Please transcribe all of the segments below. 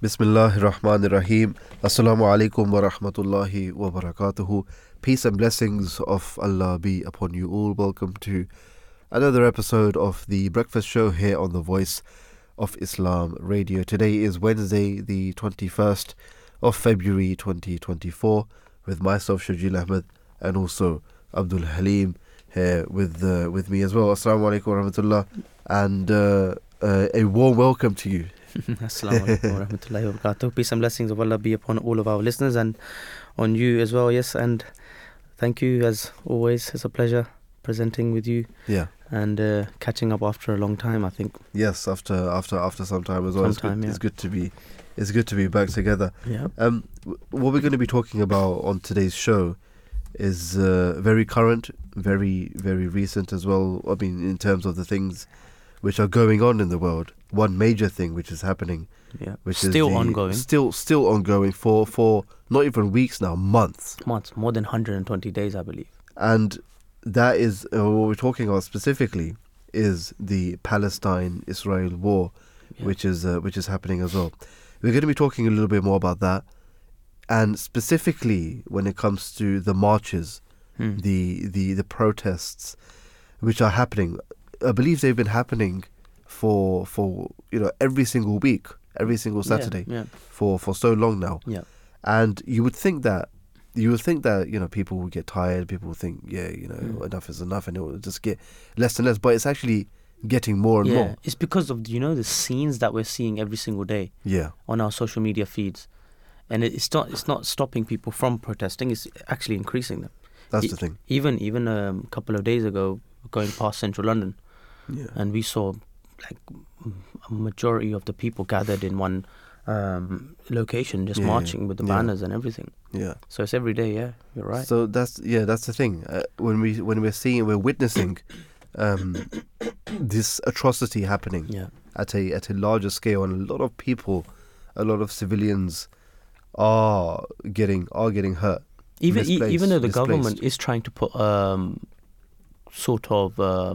Bismillahir Rahmanir Rahim. Assalamu alaikum wa rahmatullahi wa barakatuhu. Peace and blessings of Allah be upon you all. Welcome to another episode of the breakfast show here on the Voice of Islam Radio. Today is Wednesday, the 21st of February 2024, with myself, Sharjeel Ahmed, and also Abdul Haleem here with uh, with me as well. Assalamu alaikum wa rahmatullah, and uh, uh, a warm welcome to you Assalamu alaikum wa rahmatullahi wa barakatuh. Peace and blessings of Allah be upon all of our listeners and on you as well. Yes, and thank you as always. It's a pleasure presenting with you Yeah. and uh, catching up after a long time. I think. Yes, after after after some time as well. Some it's, time, good, yeah. it's good to be it's good to be back together. Yeah. Um, what we're going to be talking about on today's show is uh, very current, very very recent as well. I mean, in terms of the things which are going on in the world. One major thing which is happening, Yeah. which is Still the- ongoing. still still ongoing for for not even weeks now, months. Months, more than 120 days, I believe. and that is uh, what we're talking about specifically is the Palestine-Israel war, Yeah. which is uh, which is happening as well. We're going to be talking a little bit more about that, and specifically when it comes to the marches, Hmm. the the the protests, which are happening. I believe they've been happening for for you know every single week, every single Saturday Yeah. for for so long now Yeah. and you would think that you would think that you know people would get tired people would think yeah you know Mm. enough is enough and it will just get less and less but it's actually getting more and yeah. more It's because of you know the scenes that we're seeing every single day yeah on our social media feeds, and it's not it's not stopping people from protesting. It's actually increasing them. that's Y- the thing Even even um, a couple of days ago, going past central London. Yeah and we saw like a majority of the people gathered in one um, location, just Yeah, yeah, marching with the yeah. banners and everything. yeah So it's every day. Yeah, you're right. so that's yeah that's the thing uh, when we when we're seeing we're witnessing um this atrocity happening yeah, at a at a larger scale and a lot of people a lot of civilians are getting are getting hurt even e- even though the displaced. government is trying to put um, sort of uh,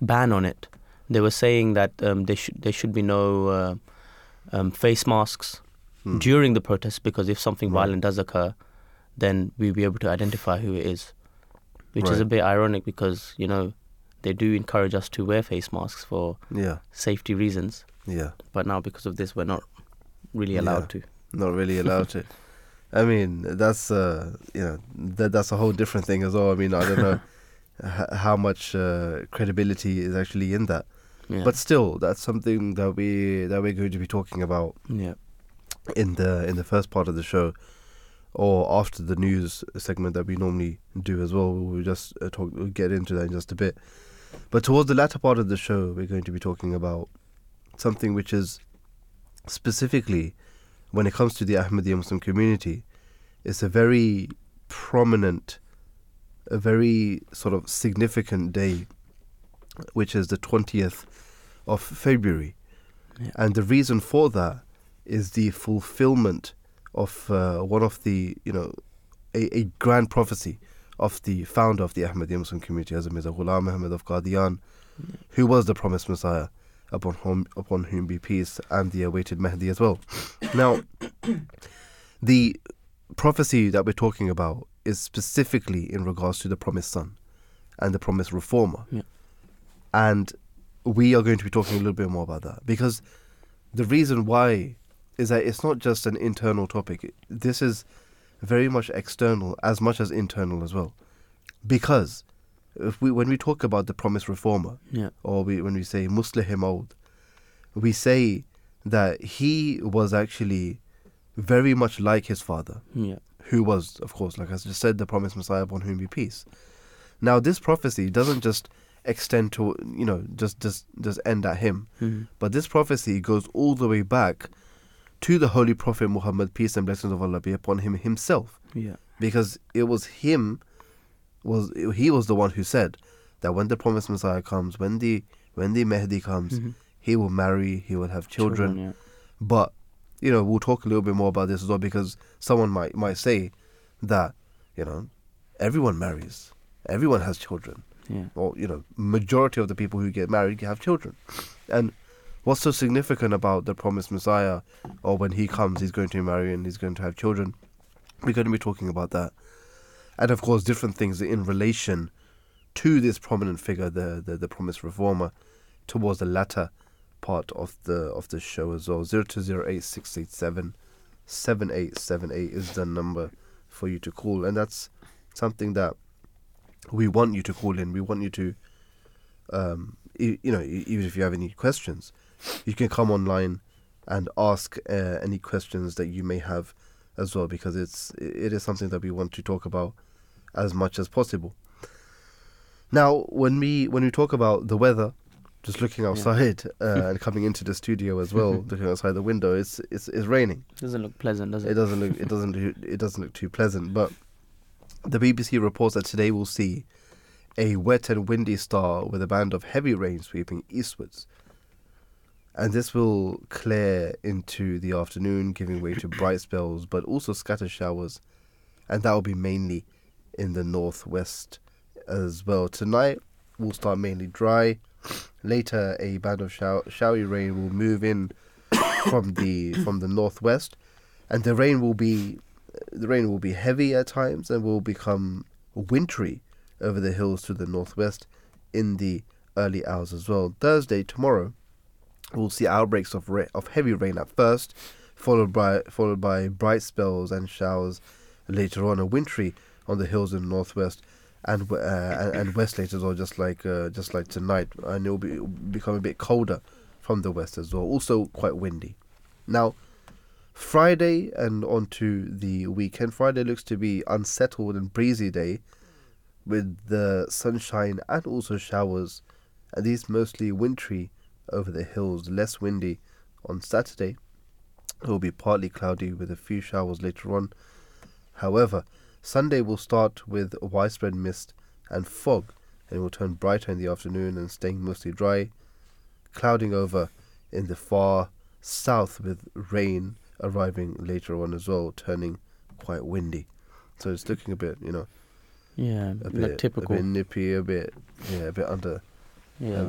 ban on it, they were saying that um, there should there should be no uh, um, face masks Hmm. during the protest because if something Right. violent does occur, then we'll be able to identify who it is, which is a bit ironic because you know they do encourage us to wear face masks for yeah safety reasons, yeah but now because of this, we're not really allowed Yeah. to. not really allowed to. I mean, that's uh, you know that that's a whole different thing as well. I mean, I don't know h- how much uh, credibility is actually in that, Yeah. but still, that's something that we that we're going to be talking about yeah, in the in the first part of the show, or after the news segment that we normally do as well. We'll just uh, talk, we'll get into that in just a bit. But towards the latter part of the show, we're going to be talking about something which is specifically when it comes to the Ahmadiyya Muslim community, it's a very prominent, a very sort of significant day, which is the 20th of February. Yeah. And the reason for that is the fulfillment of uh, one of the, you know, a, a grand prophecy of the founder of the Ahmadiyya Muslim community, Hazrat Mirza Ghulam Ahmad of Qadian, who was the promised Messiah, upon whom, upon whom be peace, and the awaited Mahdi as well. Now, the prophecy that we're talking about is specifically in regards to the promised son and the promised reformer. Yeah. And we are going to be talking a little bit more about that because the reason why is that it's not just an internal topic. This is very much external as much as internal as well. Because if we when we talk about the promised reformer, yeah, or we, when we say Muslih Maud, we say that he was actually very much like his father, yeah, who was, of course, like I just said, the promised Messiah upon whom be peace. Now, this prophecy doesn't just extend to, you know, just just just end at him, Mhm. but this prophecy goes all the way back to the Holy Prophet Muhammad, peace and blessings of Allah be upon him himself yeah, because it was him was he was the one who said that when the promised Messiah comes, when the when the Mahdi comes, Mhm. he will marry, he will have children. yeah. But you know, we'll talk a little bit more about this as well because someone might might say that you know everyone marries, everyone has children, yeah. or you know, majority of the people who get married have children, and what's so significant about the promised Messiah, or when he comes, he's going to marry and he's going to have children. We're going to be talking about that, and of course, different things in relation to this prominent figure, the the, the promised reformer, towards the latter part of the of the show as well. Zero two zero eight six eight seven seven eight seven eight is the number for you to call, and that's something that we want you to call in. We want you to, um, you, you know, even if you have any questions, you can come online and ask uh, any questions that you may have as well, because it's it is something that we want to talk about as much as possible. Now, when we when we talk about the weather, just looking outside uh, and coming into the studio as well, looking outside the window, it's it's, it's raining. Doesn't look pleasant, does it? It doesn't look it doesn't do- it doesn't look too pleasant. But the BBC reports that today we'll see a wet and windy star with a band of heavy rain sweeping eastwards. And this will clear into the afternoon, giving way to bright spells, but also scattered showers. And that will be mainly in the northwest as well. Tonight will start mainly dry. Later, a band of show- showery rain will move in from the from the northwest, and the rain will be the rain will be heavy at times and will become wintry over the hills to the northwest in the early hours as well. Thursday tomorrow, we'll see outbreaks of ra- of heavy rain at first, followed by followed by bright spells and showers later on, and wintry on the hills in the northwest. And, uh, and later as well, just like uh, just like tonight, and it'll be become a bit colder from the west as well. Also quite windy. Now, Friday and onto the weekend. Friday looks to be unsettled and breezy day with the sunshine and also showers, and these mostly wintry over the hills, less windy on Saturday. It will be partly cloudy with a few showers later on. However, Sunday will start with a widespread mist and fog, and it will turn brighter in the afternoon and staying mostly dry, clouding over in the far south with rain arriving later on as well, turning quite windy. So it's looking a bit, you know, Yeah, a like bit, typical. a bit nippy, a bit, yeah, a bit under, yeah.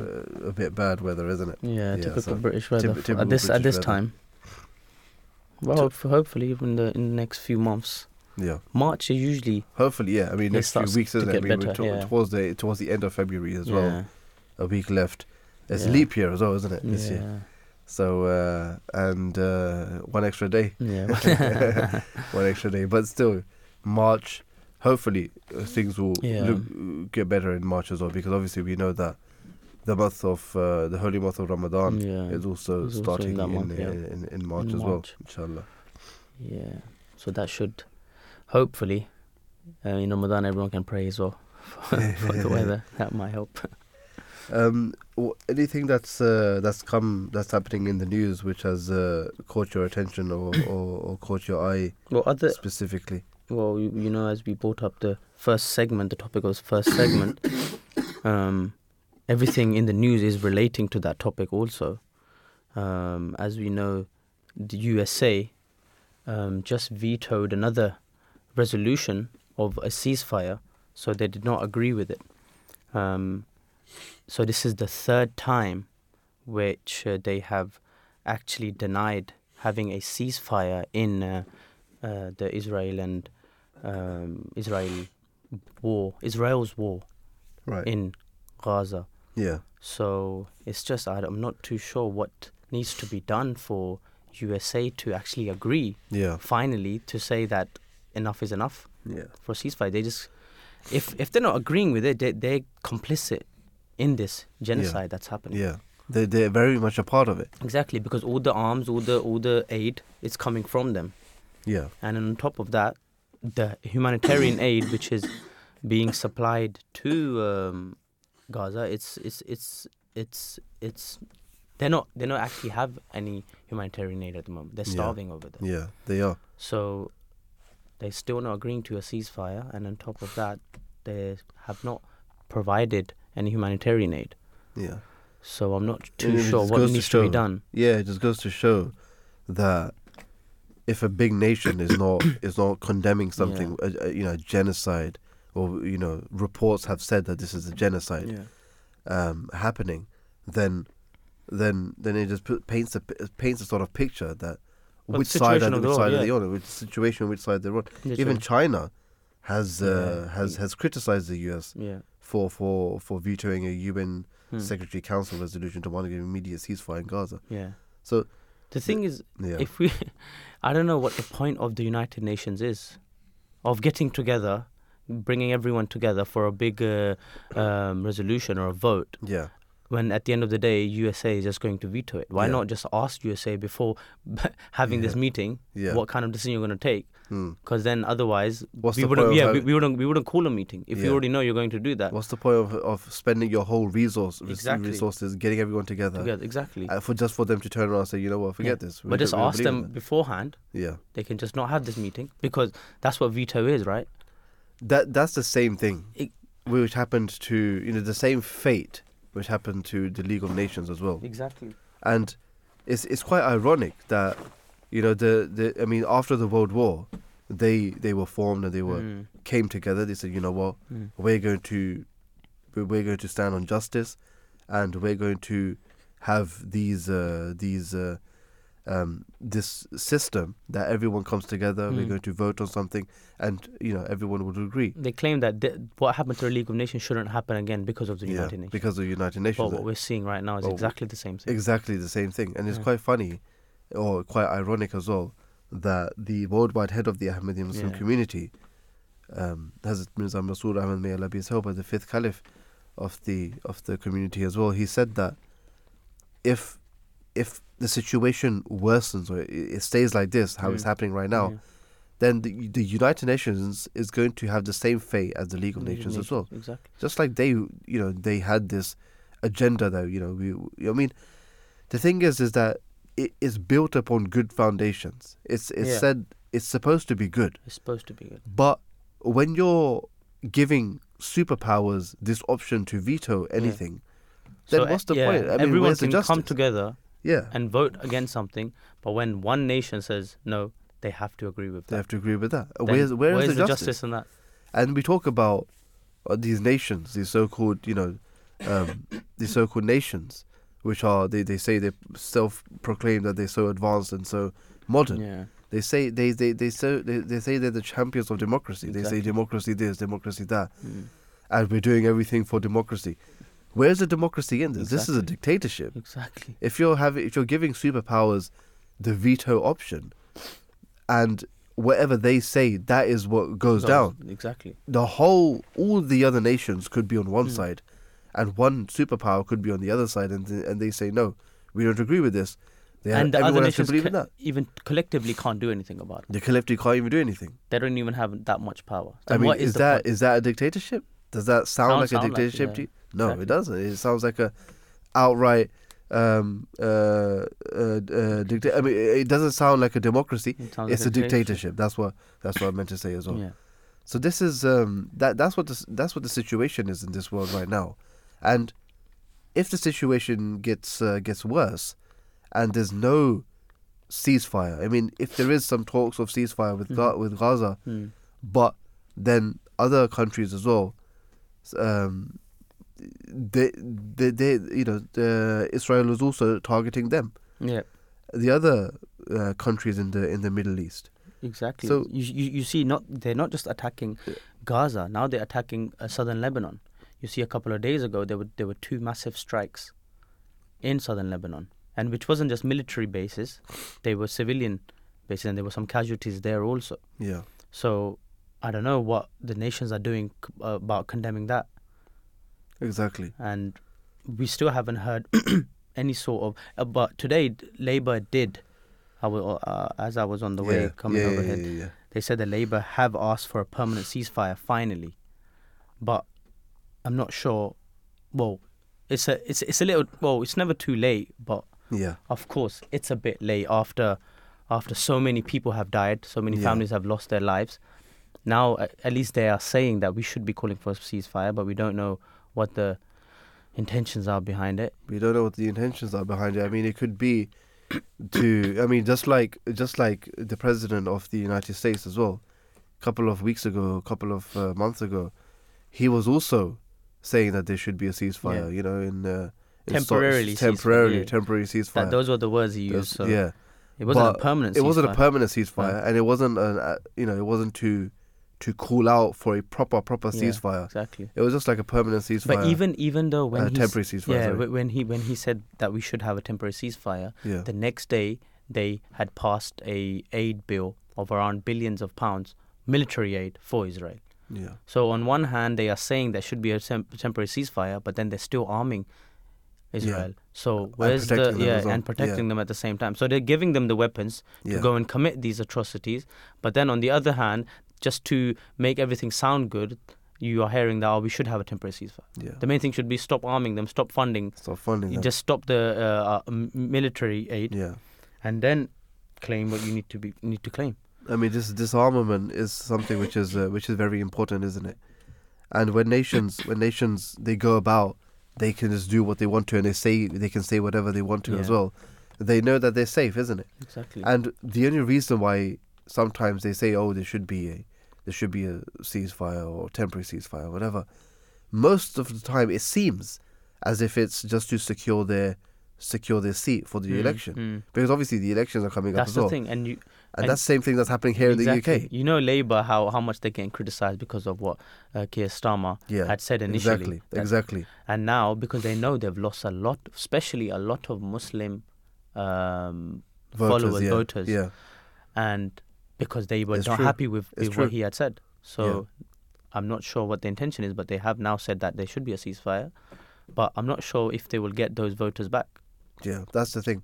a, a bit bad weather, isn't it? Yeah, Yeah, typical so British weather typ- typical at this at this weather. time. Well, hope- hopefully in the in the next few months. Yeah. March is usually Hopefully, yeah. I mean, next few weeks, isn't it? I mean, better, to- yeah. towards the towards the end of February as well. yeah, A week left. It's Yeah. leap year as well, isn't it? This yeah, year. So uh, and uh, one extra day, yeah. one extra day, but still, March. Hopefully, uh, things will look, get better in March as well, because obviously we know that the month of uh, the holy month of Ramadan yeah. is also It's also in starting that in, yeah. in, in, in March In as March. well. Inshallah. Yeah. So that should hopefully uh, in Ramadan everyone can pray as well for, for the weather. That might help. Um, w- anything that's uh, that's come that's happening in the news which has uh, caught your attention or, or, or caught your eye Well, other specifically? well, you, you know, as we brought up the first segment, the topic was the first segment, um, everything in the news is relating to that topic also. Um, as we know, the USA um, just vetoed another resolution of a ceasefire, so they did not agree with it. Um, so this is the third time which uh, they have actually denied having a ceasefire in uh, uh, the Israel and um, Israel war, Israel's war Right. in Gaza. yeah. So it's just I, I'm not too sure what needs to be done for USA to actually agree Yeah. finally to say that enough is enough Yeah. for a ceasefire. They just if if they're not agreeing with it, they, they're complicit in this genocide that's happening. Yeah. They they're very much a part of it. Exactly because all the arms, all the all the aid is coming from them. Yeah. And on top of that, the humanitarian aid which is being supplied to um, Gaza, it's it's it's it's it's they're not they don't actually have any humanitarian aid at the moment. They're Yeah. starving over there. Yeah. They are. So they're still not agreeing to a ceasefire, and on top of that, they have not provided any humanitarian aid. Yeah. So I'm not too sure what goes to needs to be done. Yeah. It just goes to show that if a big nation is not is not condemning something, a, a, you know, genocide, or you know, reports have said that this is a genocide. Yeah. um, happening, then then then it just paints a paints a sort of picture that which side are, of which the side they on, which situation, which side they're on. Yeah, Even. China has uh, Yeah. has has criticized the U.S. yeah. for for for vetoing a UN Hmm. Security Council resolution to want an immediate ceasefire in Gaza. Yeah. So The thing is, yeah, if we, I don't know what the point of the United Nations is, of getting together, bringing everyone together for a big uh, um, resolution or a vote, yeah, when at the end of the day USA is just going to veto it. Why Yeah. not just ask USA before having this meeting yeah. what kind of decision you're going to take? Hmm. Because then otherwise What's we the wouldn't. Yeah, we, having- we wouldn't. We wouldn't call a meeting if you already know you're going to do that. What's the point of of spending your whole resource Exactly. resources getting everyone together, Together, exactly. uh, for just for them to turn around and say, you know what, forget Yeah. this. We but just ask them beforehand. Yeah, They can just not have this meeting because that's what veto is, right? that that's the same thing, It- which happened to you know the same fate which happened to the League of Nations as well. Exactly. and it's it's quite ironic that you know the, the I mean after the World War they they were formed and they were Mm, came together they said you know what mm. we're going to we're we're going to stand on justice and we're going to have these uh, these uh, um, this system that everyone comes together we're Mm. going to vote on something and you know everyone would agree They claim that th- what happened to the League of Nations shouldn't happen again because of the yeah United Nations. because of the United but Nations what we're seeing right now is Well, exactly the same thing. exactly the same thing and it's Yeah. quite funny or quite ironic as well that the worldwide head of the Ahmadiyya Muslim Yeah. community um, Hazrat Mirza Masroor Ahmad may Allah be his helper, the fifth caliph of the of the community as well he said that if if the situation worsens or it, stays like this how it's Mm. happening right now Yeah. then the, the United Nations is going to have the same fate as the League of Nations as well Exactly. just like they you know they had this agenda that you know we I mean the thing is is that it is built upon good foundations it's it's Yeah. said it's supposed to be good It's supposed to be good. but when you're giving superpowers this option to veto anything then So, what's the yeah, point I mean everyone can come together yeah and vote against something, but when one nation says no, they have to agree with that. they that. have to agree with that Then where's where is where's the, justice? in that? and we talk about uh, these nations, these so-called, you know, um, these so-called nations, which are they, they say they self-proclaim that they're so advanced and so modern. Yeah. They say they they they so they, they say they're the champions of democracy. They say Exactly. democracy this, democracy that, Mm. and we're doing everything for democracy. Where's the democracy in this? This is a dictatorship. Exactly. If you're having if you're giving superpowers the veto option, and whatever they say, that is what goes down Exactly. the whole all the other nations could be on one Mm. side and one superpower could be on the other side and th- and they say no we don't agree with this they and the other nations believe in that even collectively can't do anything about it. the collective can't even do anything They don't even have that much power. i mean what is, the that is that a dictatorship does that sound Sounds like a sound like dictatorship yeah. to you no it doesn't it sounds like a outright um uh, uh, uh dicta- i mean it doesn't sound like a democracy It it's like a dictatorship that's what that's what i meant to say as well Yeah. So this is um that that's what the, that's what the situation is in this world right now, and if the situation gets uh, gets worse, and there's no ceasefire. I mean, if there is some talks of ceasefire with Ga- Mhm. with Gaza, Mm. but then other countries as well, um, they they, they you know the, Israel is also targeting them, Yeah. the other uh, countries in the in the Middle East. Exactly. So- you, you you see, not they're not just attacking Gaza. Now they're attacking uh, southern Lebanon. You see, a couple of days ago there were there were two massive strikes in southern Lebanon, and which wasn't just military bases; they were civilian bases, and there were some casualties there also. Yeah. So I don't know what the nations are doing c- uh, about condemning that, Exactly. and we still haven't heard any sort of. Uh, but today, Labour did. I will, uh, as I was on the way yeah. coming yeah, over yeah, here, they said that Labour have asked for a permanent ceasefire finally, but I'm not sure. Well, it's a it's it's a little well. It's never too late, but Yeah. of course it's a bit late after after so many people have died, so many families have lost their lives. Now at least they are saying that we should be calling for a ceasefire, but we don't know what the intentions are behind it. We don't know what the intentions are behind it. I mean, it could be to. I mean, just like just like the president of the United States as well. A couple of weeks ago, a couple of uh, months ago, he was also saying that there should be a ceasefire. Yeah. You know, in uh, install- Temporarily ceasefire, temporarily, yeah. temporary ceasefire. That those were the words he used. So yeah, it wasn't a permanent. it wasn't a ceasefire. permanent ceasefire, and it wasn't an, uh, you know, it wasn't to to call out for a proper proper Yeah. ceasefire. Exactly. It was just like a permanent ceasefire. But even even though when uh, temporary ceasefire. yeah, sorry. when he when he said that we should have a temporary ceasefire, yeah, the next day they had passed a aid bill of around billions of pounds, military aid for Israel. yeah, So on one hand, they are saying there should be a temp- temporary ceasefire, but then they're still arming Israel. Yeah. So where's the yeah and protecting them at the same time? So they're giving them the weapons yeah. to go and commit these atrocities, but then on the other hand, just to make everything sound good, you are hearing that oh we should have a temporary ceasefire. yeah. The main thing should be stop arming them, stop funding, Stop funding them. just stop the uh, uh, military aid, yeah. and then claim what you need to be need to claim. I mean, this disarmament is something which is uh, which is very important, isn't it? And when nations when nations they go about, they can just do what they want to, and they say they can say whatever they want to as well. They know that they're safe, isn't it? Exactly. And the only reason why sometimes they say, "Oh, there should be a there should be a ceasefire or temporary ceasefire, or whatever," most of the time it seems as if it's just to secure their secure their seat for the Mm, election, mm. because obviously the elections are coming That's up as the well, thing, and you and, and- that's the same thing that's happening here in the UK. You know, Labour how how much they're getting criticised because of what uh, Keir Starmer Yeah, had said initially. exactly, that- exactly. And now because they know they've lost a lot, especially a lot of Muslim um, Voters, followers, yeah, voters, yeah, and because they were It's not true. happy with, with what he had said. So I'm not sure what the intention is, but they have now said that there should be a ceasefire. But I'm not sure if they will get those voters back. yeah. That's the thing,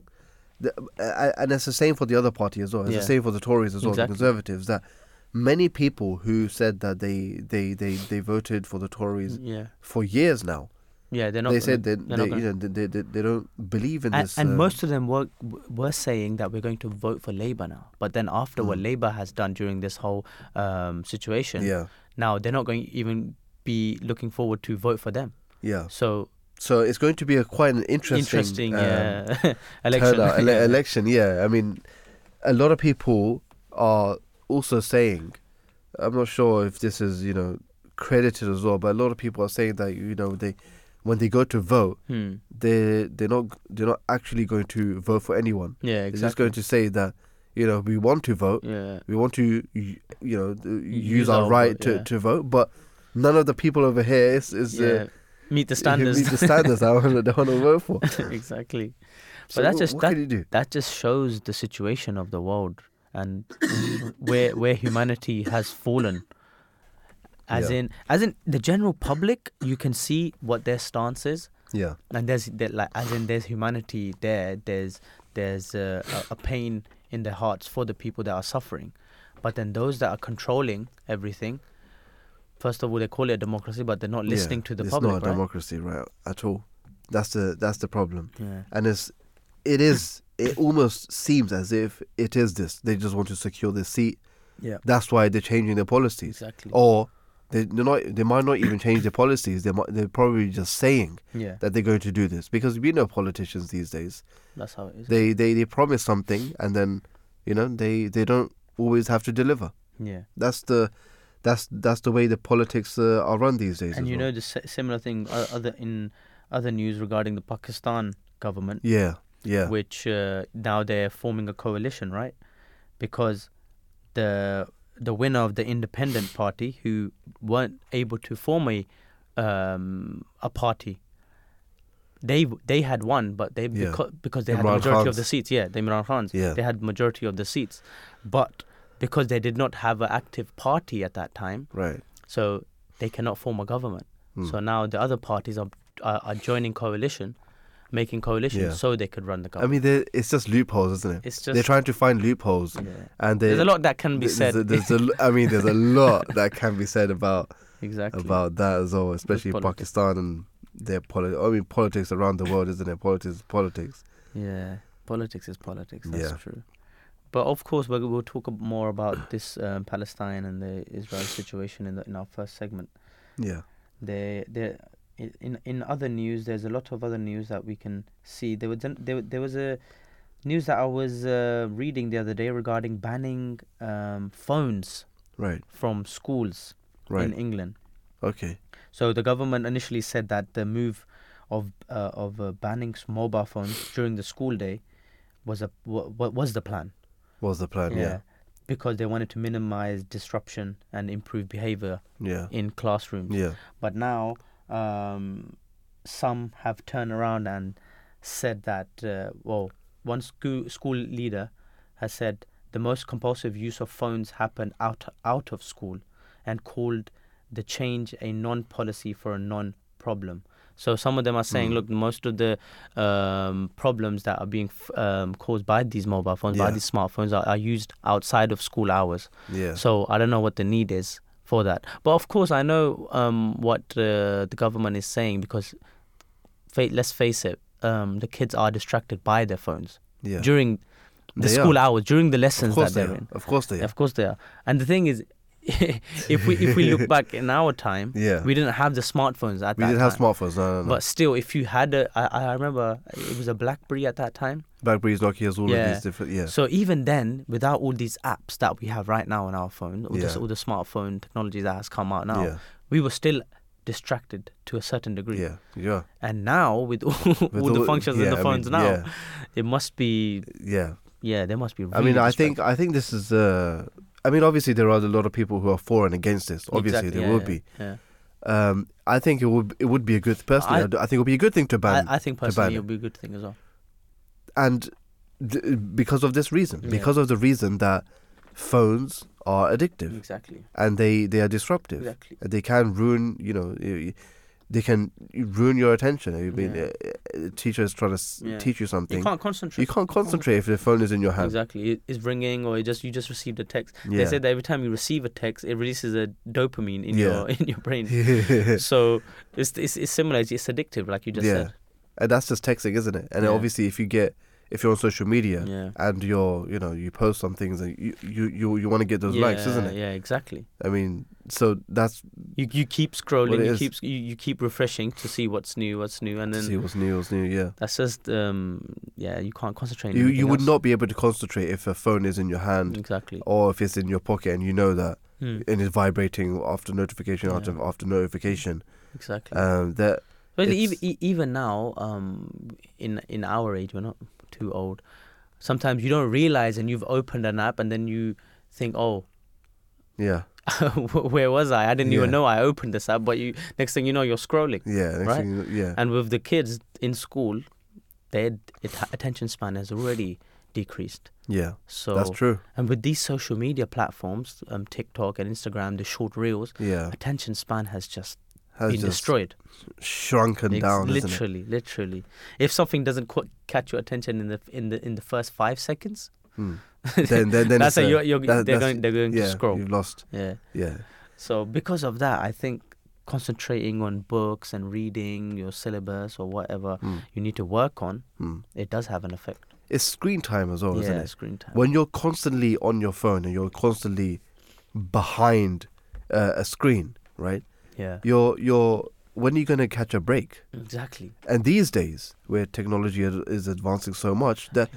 the, uh, and it's the same for the other party as well. It's Yeah. the same for the Tories as well, Exactly. the Conservatives. That many people who said that they they they, they voted for the Tories Yeah, for years now. Yeah, they're not. they said that they, gonna- you know, they, they, they don't believe in and, this. and uh, most of them were were saying that we're going to vote for Labour now. But then after what Mm. Labour has done during this whole um, situation, yeah, now they're not going to even be looking forward to vote for them. yeah. So So it's going to be a quite an interesting, interesting, um, yeah, election. turnout, ele- Yeah. election. Yeah, I mean, a lot of people are also saying, I'm not sure if this is you know credited as well, but a lot of people are saying that you know they when they go to vote, Hmm. they they're not they're not actually going to vote for anyone. Yeah, They're just going to say that you know we want to vote, Yeah, we want to you know use, use our, our right vote, to, yeah. to vote, but none of the people over here is is yeah. uh, Meet the standards. meet the standards I want to, they want to vote for. exactly. So that's wh- just- that- can you do? That just shows the situation of the world and where where humanity has fallen. As Yeah. in, as in the general public, you can see what their stance is, Yeah, and there's there, like as in there's humanity there. There's there's uh, a, a pain in their hearts for the people that are suffering, but then those that are controlling everything. First of all, they call it a democracy, but they're not listening yeah. to the it's public, not a right? democracy, right? At all. That's the that's the problem. yeah. and it's it is it almost seems as if it is this they just want to secure their seat Yeah. that's why they're changing their policies Exactly. or they, they're not they might not even change their policies they might they're probably just saying Yeah. that they're going to do this because we know politicians these days That's how it is. they they, they promise something and then you know they they don't always have to deliver yeah. that's the that's that's the way the politics uh, are run these days And you well. know the si- similar thing other in other news regarding the Pakistan government, yeah yeah which uh, now they're forming a coalition, right? Because the the winner of the independent party, who weren't able to form a um, a party, they they had won, but they Yeah. because, because they had the Imran majority of the seats. Yeah, the Imran Khans. Yeah. They had majority of the seats, but because they did not have an active party at that time, right so they cannot form a government. Hmm. So now the other parties are are, are joining coalition, making coalition Yeah. so they could run the government. I mean it's just loopholes isn't it it's just they're trying to find loopholes yeah. and they there's a lot that can be There's said. a- there's a, I mean, there's a lot that can be said about exactly. about that as well, especially. Pakistan and their politics. I mean, politics around the world, isn't it? Politics, is politics. yeah, politics is politics. That's Yeah. true. But of course, we'll, we'll talk more about this um, Palestine and the Israel situation in the, in our first segment. Yeah, there, i- in in other news, there's a lot of other news that we can see. There was there, there was a news that I was uh, reading the other day regarding banning um, phones right, from schools right. in England. Okay, So the government initially said that the move of uh, of uh, banning mobile phones during the school day was a what was the plan? Was the plan? Yeah. because they wanted to minimize disruption and improve behavior Yeah. in classrooms. Yeah. But now, um, some have turned around and said that, uh, well, one school, school leader has said the most compulsive use of phones happened out, out of school and called the change a non policy for a non problem. So some of them are saying, Mm. look, most of the um, problems that are being f- um, caused by these mobile phones, by these smartphones, are, are used outside of school hours. Yeah. So I don't know what the need is for that. But of course, I know um, what uh, the government is saying because, fa- let's face it, um, the kids are distracted by their phones yeah. during the They school are. hours, during the lessons that they they're are. in. Of course they are. Of course they are. And the thing is, if we if we look back in our time, Yeah. we didn't have the smartphones at We that We didn't time. have smartphones. No, no, no. But still, if you had a, I, I remember it was a BlackBerry at that time. Blackberries, Nokia's, all of these different. Yeah. So even then, without all these apps that we have right now on our phone, all, Yeah. the, all the smartphone technology that has come out now, Yeah. we were still distracted to a certain degree. Yeah. Yeah. And now, with all, all the functions yeah, in the I phones mean, now, yeah. it must be, Yeah. yeah, there must be. Really I mean, I think I think this is. Uh, I mean, obviously there are a lot of people who are for and against this. Obviously, Exactly, there yeah, will be. Yeah. Um, I think it would it would be a good personally. I, I- think it would be a good thing to ban, I, I think personally it. would be a good thing as well. and d- because of this reason, Yeah. because of the reason that phones are addictive Exactly. and they they are disruptive. Exactly. And They can ruin, you know, they can ruin your attention. I mean, Yeah. Uh, uh, a, a teacher is trying to Yeah. teach you something. You can't concentrate. You can't concentrate if the phone is in your hand. Exactly. It's ringing, or it just you just received a text. Yeah. They said that every time you receive a text, it releases a dopamine in Yeah. your in your brain. so it's, it's it's similar. It's, addictive, like you just said. And that's just texting, isn't it? And obviously, if you get if you're on social media Yeah. and you're, you know, you post some things and you you you, you want to get those yeah, likes, isn't it? Yeah, exactly. I mean, so that's You you keep scrolling, you is. keep you, you keep refreshing to see what's new, what's new, and then see what's new, what's new. Yeah. that's just um yeah, you can't concentrate. You you would else. not be able to concentrate if a phone is in your hand exactly. or if it's in your pocket and you know that Hmm, and it's vibrating after notification Yeah. after after notification. exactly. Um, that it's- even even now, um, in in our age, we're not too old. Sometimes you don't realize, and you've opened an app, and then you think, "Oh, yeah where was I? I didn't Yeah. even know I opened this app." But you, next thing you know, you're scrolling. yeah next Right? thing you know- yeah And with the kids in school, their it- attention span has already decreased. yeah So that's true. And with these social media platforms, um, TikTok and Instagram, the short reels, Yeah, attention span has just has been destroyed. shrunken Ex- down, isn't it? literally, literally. If something doesn't qu- catch your attention in the in the in the first five seconds, Hmm. Then then then that's a, you're, you're, that- they're that's- going they're going yeah, to scroll. You've lost. Yeah. Yeah, So because of that, I think concentrating on books and reading your syllabus or whatever Hmm. you need to work on, Hmm. it does have an effect. It's screen time as well, isn't it? screen time. When you're constantly on your phone and you're constantly behind uh, a screen, right? Yeah. You're you're when are you gonna catch a break? Exactly. And these days, where technology is- advancing so much, that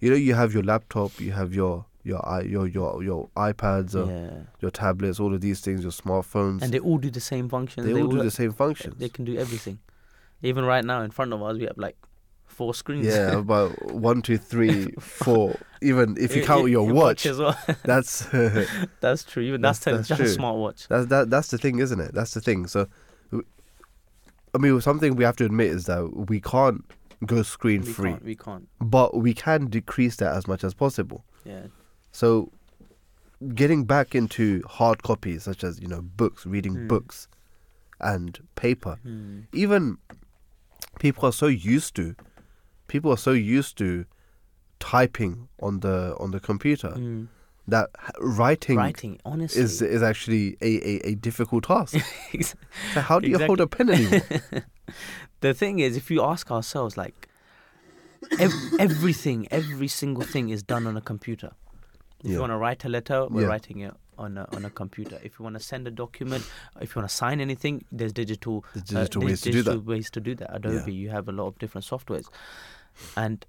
you know you have your laptop, you have your your your your your iPads, or yeah. your tablets, all of these things, your smartphones. And they all do the same functions. they all do the same functions. They can do everything. Even right now, in front of us, we have like four screens. Yeah, about one, two, three, four. Even if you count I- your watch, as well. that's that's true. Even that's, That's- that's, just a smartwatch. that's that that's the thing, isn't it? That's the thing. So, I mean, something we have to admit is that we can't go screen We free, can't. We can't. but we can decrease that as much as possible. Yeah. So, getting back into hard copies, such as you know books, reading Hmm. books, and paper. Hmm. Even people are so used to, people are so used to typing on the on the computer Hmm. that writing, Writing, honestly. is is actually a, a, a difficult task. so how do you hold a pen anymore? the thing is, if you ask ourselves, like, ev- everything, every single thing is done on a computer. If Yeah. you want to write a letter, we're Yeah. writing it on a, on a computer. If you want to send a document, if you want to sign anything, there's digital, There's uh, there's ways to do digital that. ways to do that. Adobe, you have a lot of different softwares, and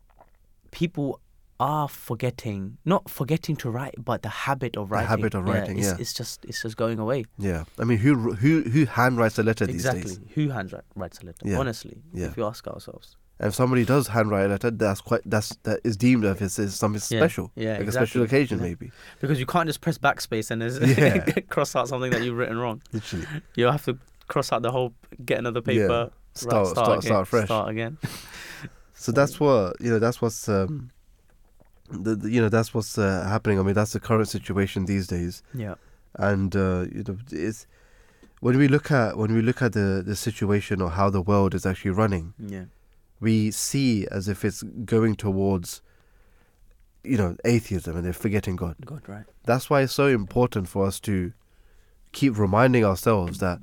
people are forgetting, not forgetting to write, but the habit of writing. The habit of writing, it's, yeah. it's just it's just going away. Yeah, I mean, who who who handwrites a letter exactly. these days? Exactly. Who write, writes a letter? Yeah. Honestly, Yeah. if you ask ourselves. And if somebody does handwrite a letter, that's quite that's that is deemed of as, as something special, yeah, like a special occasion yeah. maybe. Because you can't just press backspace and Yeah. cross out something that you've written wrong. Literally, You have to cross out the whole, get another paper, Yeah. Start- start, start- again, start fresh. Start again. so that's what you know. That's what's um, the, the- you know that's what's uh, happening. I mean, that's the current situation these days. Yeah. and uh, you know it's when we look at when we look at the the situation or how the world is actually running Yeah. we see as if it's going towards you know atheism and they're forgetting god God, right. that's why it's so important for us to keep reminding ourselves that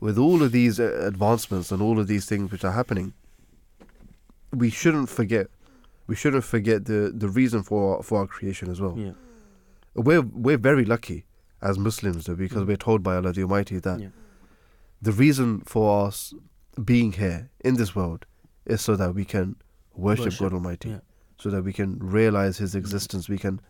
with all of these uh, advancements and all of these things which are happening we shouldn't forget we shouldn't forget the the reason for for our creation as well Yeah. we're we're very lucky as Muslims though, because Mm. we're told by Allah the Almighty that Yeah. the reason for us being here in this world is so that we can worship, Worship, God Almighty, yeah. so that we can realize His existence, we can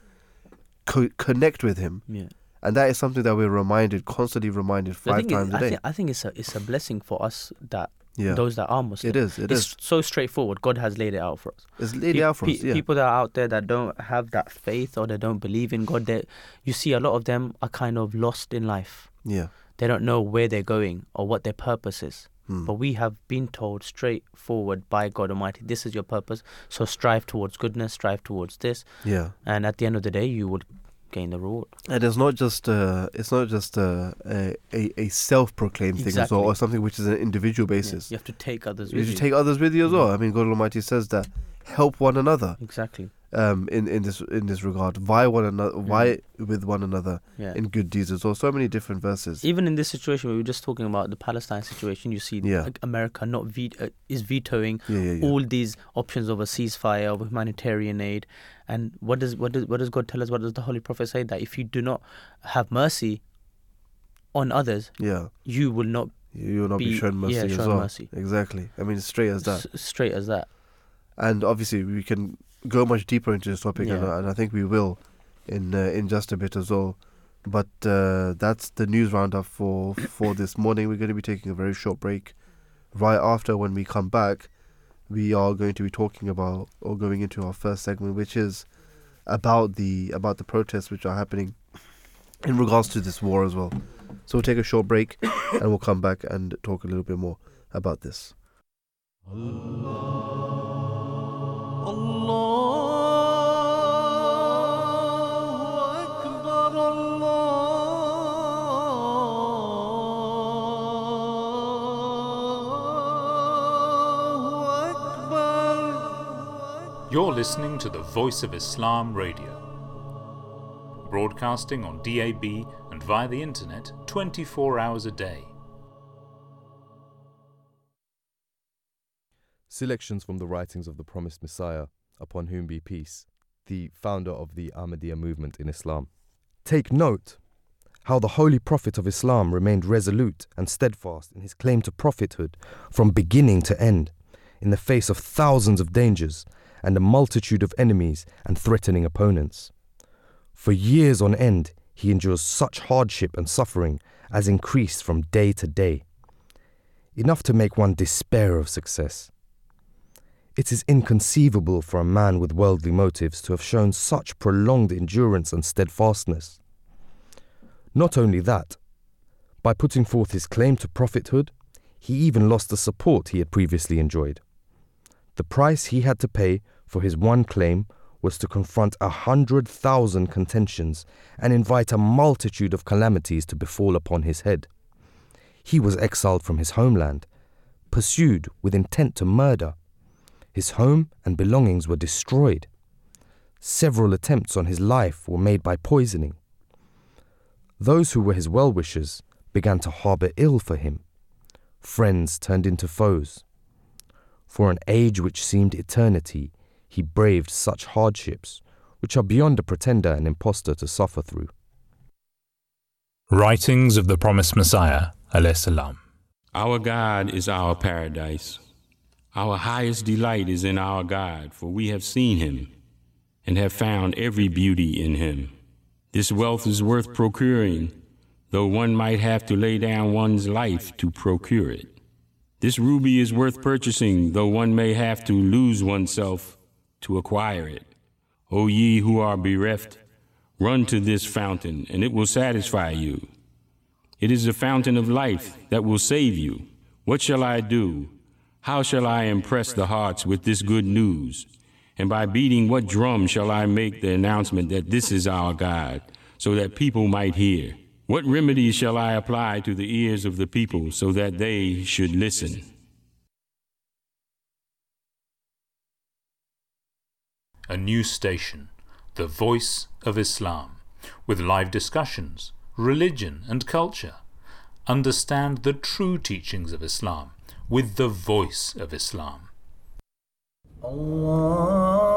co- connect with Him, Yeah. and that is something that we're reminded, constantly reminded five is, times a I day. think, I think it's a it's a blessing for us that yeah, those that are Muslim. it is. It it's is. so straightforward. God has laid it out for us. It's laid Pe- out for pe- us. Yeah, People that are out there that don't have that faith or they don't believe in God, that you see a lot of them are kind of lost in life. yeah. They don't know where they're going or what their purpose is. Hmm. But we have been told straightforward by God Almighty, this is your purpose. So strive towards goodness, strive towards this, yeah. and at the end of the day, you would gain the reward. And it's not just uh, it's not just uh, a a, a self-proclaimed thing as well, or something which is an individual Yeah, basis. You have to take others You with should you. take others with you as Mhm. well. I mean, God Almighty says that help one another exactly. Um, in in this in this regard. Vie one another, vie with one another Yeah. in good deeds as well. So many different verses. Even in this situation, we were just talking about the Palestine situation. You see, Yeah. America not vet- uh, is vetoing yeah. all these options of a ceasefire, of humanitarian aid, and what does what does what does God tell us? What does the Holy Prophet say that if you do not have mercy on others, yeah, you will not you will not be, be- shown mercy yeah, as well. mercy. Exactly. I mean, straight as that. s- straight as that. And obviously, we can go much deeper into this topic, yeah. and, and, I think we will in uh, in just a bit as well. But uh, that's the news roundup for for this morning. We're going to be taking a very short break. Right after, when we come back, we are going to be talking about or going into our first segment, which is about the about the protests which are happening in regards to this war as well. So we'll take a short break, and we'll come back and talk a little bit more about this. Allah. Allah. You're listening to the Voice of Islam Radio, broadcasting on DAB and via the internet 24 hours a day. Selections from the writings of the promised Messiah, upon whom be peace, the founder of the Ahmadiyya movement in Islam. Take note how the Holy Prophet of Islam remained resolute and steadfast in his claim to prophethood from beginning to end, in the face of thousands of dangers and a multitude of enemies and threatening opponents. For years on end, he endures such hardship and suffering as increased from day to day, enough to make one despair of success. It is inconceivable for a man with worldly motives to have shown such prolonged endurance and steadfastness. Not only that, by putting forth his claim to prophethood, he even lost the support he had previously enjoyed. The price he had to pay for his one claim was to confront a hundred thousand contentions and invite a multitude of calamities to befall upon his head. He was exiled from his homeland, pursued with intent to murder. His home and belongings were destroyed. Several attempts on his life were made by poisoning. Those who were his well wishers began to harbour ill for him. Friends turned into foes. For an age which seemed eternity, he braved such hardships, which are beyond a pretender and impostor to suffer through. Writings of the Promised Messiah, alayhi salam. Our God is our paradise. Our highest delight is in our God, for we have seen him, and have found every beauty in him. This wealth is worth procuring, though one might have to lay down one's life to procure it. This ruby is worth purchasing, though one may have to lose oneself to acquire it. O ye who are bereft, run to this fountain, and it will satisfy you. It is the fountain of life that will save you. What shall I do? How shall I impress the hearts with this good news? And by beating what drum shall I make the announcement that this is our God, so that people might hear? What remedies shall I apply to the ears of the people so that they should listen? A new station, The Voice of Islam, with live discussions, religion and culture. Understand the true teachings of Islam with the voice of Islam. Allah.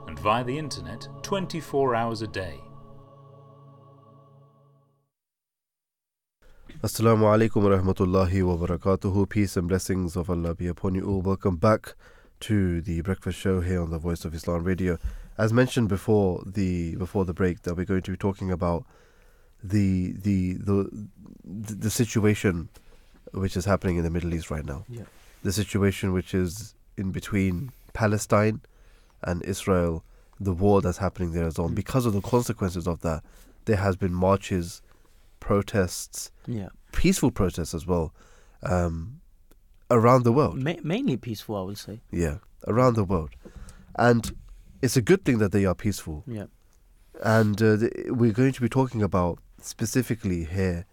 and via the internet 24 hours a day. Assalamu alaikum wa rahmatullahi wa barakatuhu. Peace and blessings of Allah be upon you all. Welcome back to the breakfast show here on the Voice of Islam Radio. As mentioned before the before the break, that we're going to be talking about the the the the situation which is happening in the Middle East right now. Yeah. The situation which is in between Palestine and Israel, the war that's happening there as well. Mm. Because of the consequences of that, there has been marches, protests, Yeah. peaceful protests as well um, around the world. Ma- mainly peaceful, I would say. Yeah, around the world. And it's a good thing that they are peaceful. Yeah. And uh, th- we're going to be talking about specifically here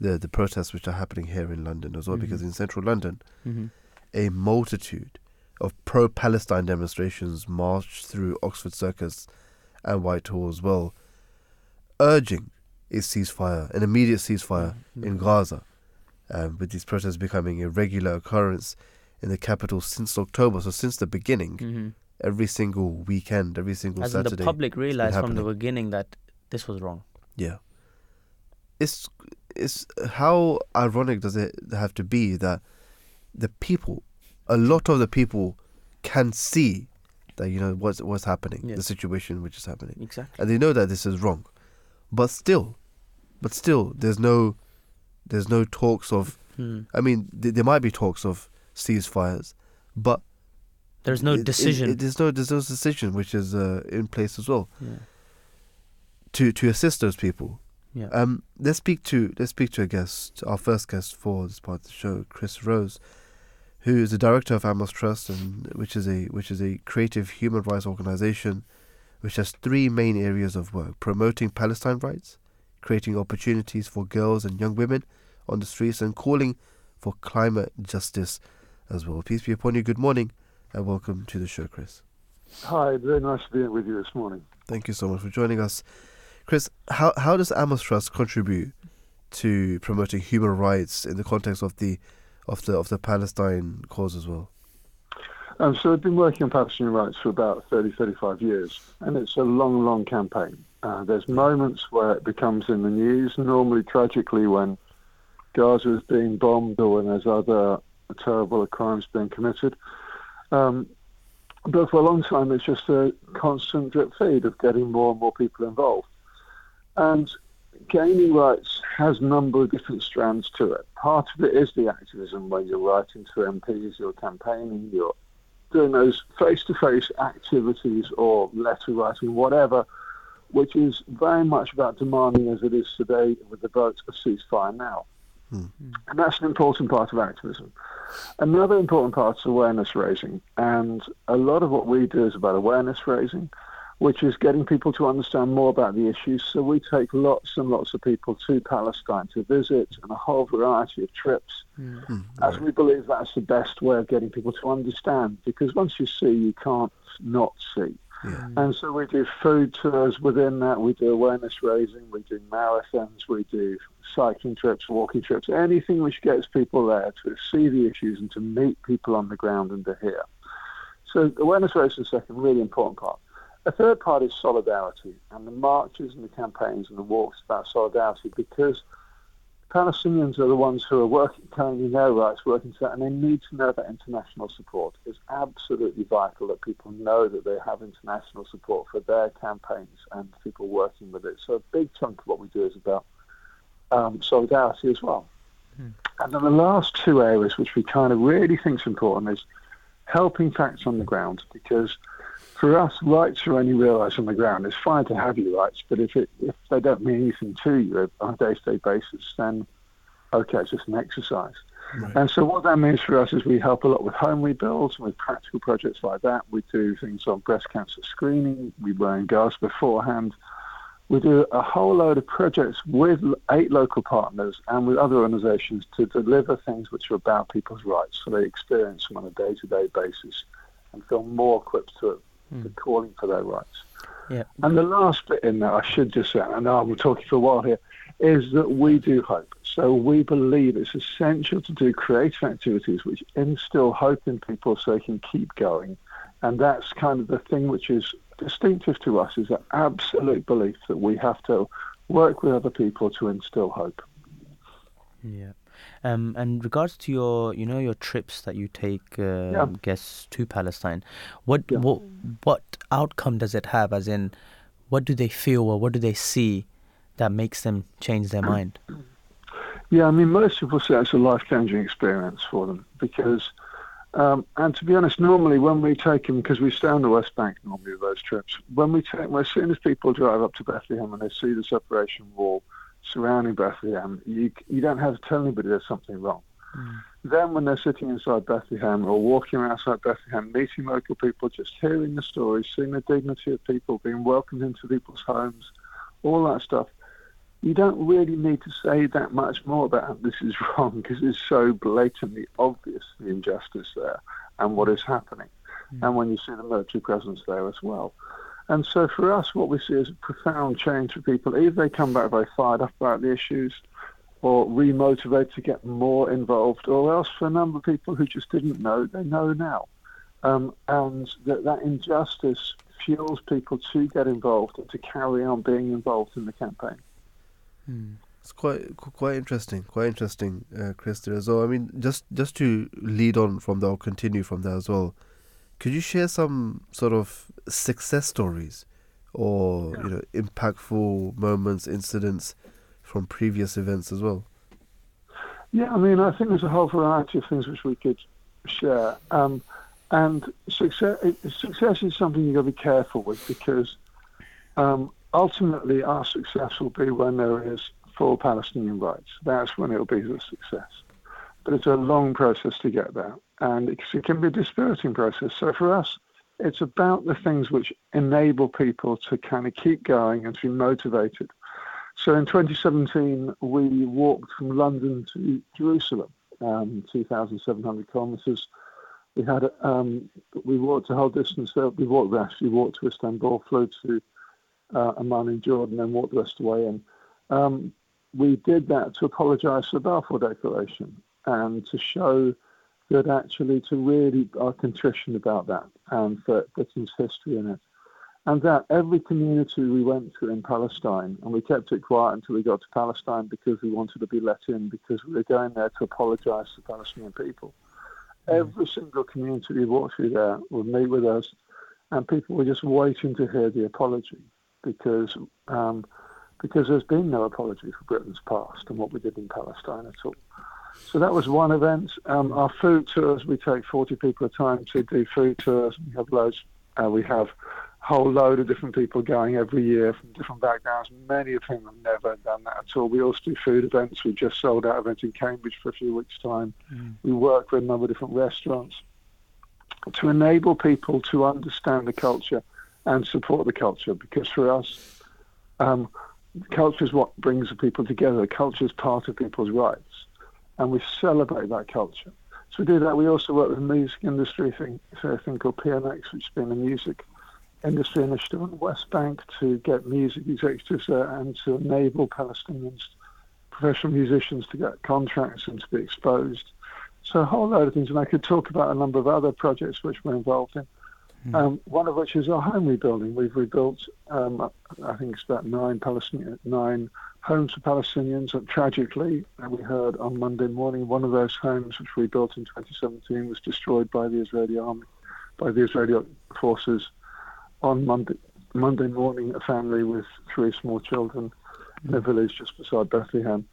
the, the protests which are happening here in London as well, because Mhm. in central London, Mm-hmm. a multitude of pro Palestine demonstrations marched through Oxford Circus and Whitehall as well, urging a ceasefire, an immediate ceasefire in Gaza, um, with these protests becoming a regular occurrence in the capital since October. So since the beginning, Mm-hmm. every single weekend, every single As Saturday. the public realized from the beginning that this was wrong. Yeah. It's it's how ironic does it have to be that the people, a lot of the people, can see that you know what's what's happening, Yeah. the situation which is happening, Exactly. and they know that this is wrong, but still, but still, there's no, there's no talks of. Mm. I mean, th- there might be talks of ceasefires, but There's no it- it- decision. it- there's no there's no decision which is uh, in place as well yeah. to to assist those people. Yeah. Um, let's speak to let's speak to a guest, our first guest for this part of the show, Chris Rose, who is the director of Amos Trust, and which is a which is a creative human rights organization, which has three main areas of work: promoting Palestine rights, creating opportunities for girls and young women on the streets, and calling for climate justice as well. Peace be upon you. Good morning, and welcome to the show, Chris. Hi, very nice to be with you this morning. Thank you so much for joining us. Chris, how, how does Amos Trust contribute to promoting human rights in the context of the of the of the Palestine cause as well? Um, so I've been working on Palestinian rights for about 30, 35 years, and it's a long, long campaign. Uh, there's moments where it becomes in the news, normally tragically when Gaza is being bombed or when there's other terrible crimes being committed. Um, but for a long time, it's just a constant drip feed of getting more and more people involved. And gaining rights has a number of different strands to it. Part of it is the activism when you're writing to MPs, you're campaigning, you're doing those face-to-face activities or letter writing, whatever, which is very much about demanding, as it is today with the vote, a ceasefire now. Hmm. And that's an important part of activism. Another important part is awareness raising. And a lot of what we do is about awareness raising, which is getting people to understand more about the issues. So we take lots and lots of people to Palestine to visit and a whole variety of trips, mm-hmm. hmm. as we believe that's the best way of getting people to understand. Because once you see, you can't not see. Mm. And so we do food tours within that. We do awareness raising. We do marathons. We do cycling trips, walking trips, anything which gets people there to see the issues and to meet people on the ground and to hear. So awareness raising is the second really important part. A third part is solidarity, and the marches and the campaigns and the walks about solidarity because Palestinians are the ones who are working, claiming their rights, working to that, and they need to know that international support. It's absolutely vital that people know that they have international support for their campaigns and people working with it. So a big chunk of what we do is about um, solidarity as well. And then the last two areas, which we kind of really think is important, is helping facts on the ground because for us, rights are only realised on the ground. It's fine to have your rights, but if it if they don't mean anything to you on a day-to-day basis, then okay, it's just an exercise. And so what that means for us is we help a lot with home rebuilds and with practical projects like that. We do things on breast cancer screening. We were in Gaza beforehand. We do a whole load of projects with eight local partners and with other organisations to deliver things which are about people's rights, so they experience them on a day-to-day basis and feel more equipped to, Hmm. to calling for their rights. Yeah. And the last bit in there, I should just say, and I'm talking for a while here, is that we do hope. So we believe it's essential to do creative activities which instill hope in people so they can keep going. And that's kind of the thing which is distinctive to us is an absolute belief that we have to work with other people to instill hope. Yeah. Um, and regards to your, you know, your trips that you take uh, guests to Palestine, what Yeah. what what outcome does it have? As in, what do they feel or what do they see that makes them change their mind? Yeah, I mean, most people say it's a life-changing experience for them because, um, and to be honest, normally when we take them, because we stay on the West Bank normally with those trips, when we take them, as soon as people drive up to Bethlehem and they see the separation wall surrounding Bethlehem, you you don't have to tell anybody there's something wrong. Hmm. Then when they're sitting inside Bethlehem or walking outside Bethlehem, meeting local people, just hearing the stories, seeing the dignity of people, being welcomed into people's homes, all that stuff, you don't really need to say that much more about this is wrong because it's so blatantly obvious the injustice there and what is happening. Hmm. And when you see the military presence there as well. And so for us, what we see is a profound change for people. Either they come back very fired up about the issues or remotivated to get more involved, or else for a number of people who just didn't know, they know now. Um, and that, that injustice fuels people to get involved and to carry on being involved in the campaign. It's quite quite interesting, quite interesting, uh, Chris. There as well. I mean, just just to lead on from that, or continue from that as well. Could you share some sort of success stories, or you know, impactful moments, incidents from previous events as well? Yeah, I mean, I think there's a whole variety of things which we could share. Um, and success, success is something you've got to be careful with because um, ultimately our success will be when there is full Palestinian rights. That's when it'll be a success. But it's a long process to get there. And it, can be a dispiriting process. So for us, it's about the things which enable people to kind of keep going and to be motivated. So in 2017, we walked from London to Jerusalem, um, 2,700 kilometres. We had um, we walked a whole distance there. We walked actually walked to Istanbul, flew to uh, Amman in Jordan, then walked the rest of the way in. Um, we did that to apologise for the Balfour Declaration and to show that actually to really are contrition about that and for Britain's history in it. And that every community we went to in Palestine, and we kept it quiet until we got to Palestine because we wanted to be let in because we were going there to apologize to the Palestinian people. Every single community we walked through there would meet with us, and people were just waiting to hear the apology because um, because there's been no apology for Britain's past and what we did in Palestine at all. So that was one event. Um, our food tours, we take 40 people at a time to do food tours. We have loads. Uh, we have a whole load of different people going every year from different backgrounds, many of whom have never done that at all. We also do food events. We just sold out events in Cambridge for a few weeks' time. We work with a number of different restaurants to enable people to understand the culture and support the culture because for us, um, culture is what brings people together. Culture is part of people's rights, and we celebrate that culture. So we do that. We also work with the music industry, thing, a thing called PMX, which has been a music industry initiative on the West Bank to get music executives there and to enable Palestinians, professional musicians, to get contracts and to be exposed. So a whole load of things, and I could talk about a number of other projects which we're involved in. Um, one of which is our home rebuilding. We've rebuilt, um, I think it's about nine Palestinian, nine homes for Palestinians. And tragically, uh, we heard on Monday morning, one of those homes, which we built in 2017, was destroyed by the Israeli army, by the Israeli forces on Monday. Monday morning, a family with three small children in a village just beside Bethlehem.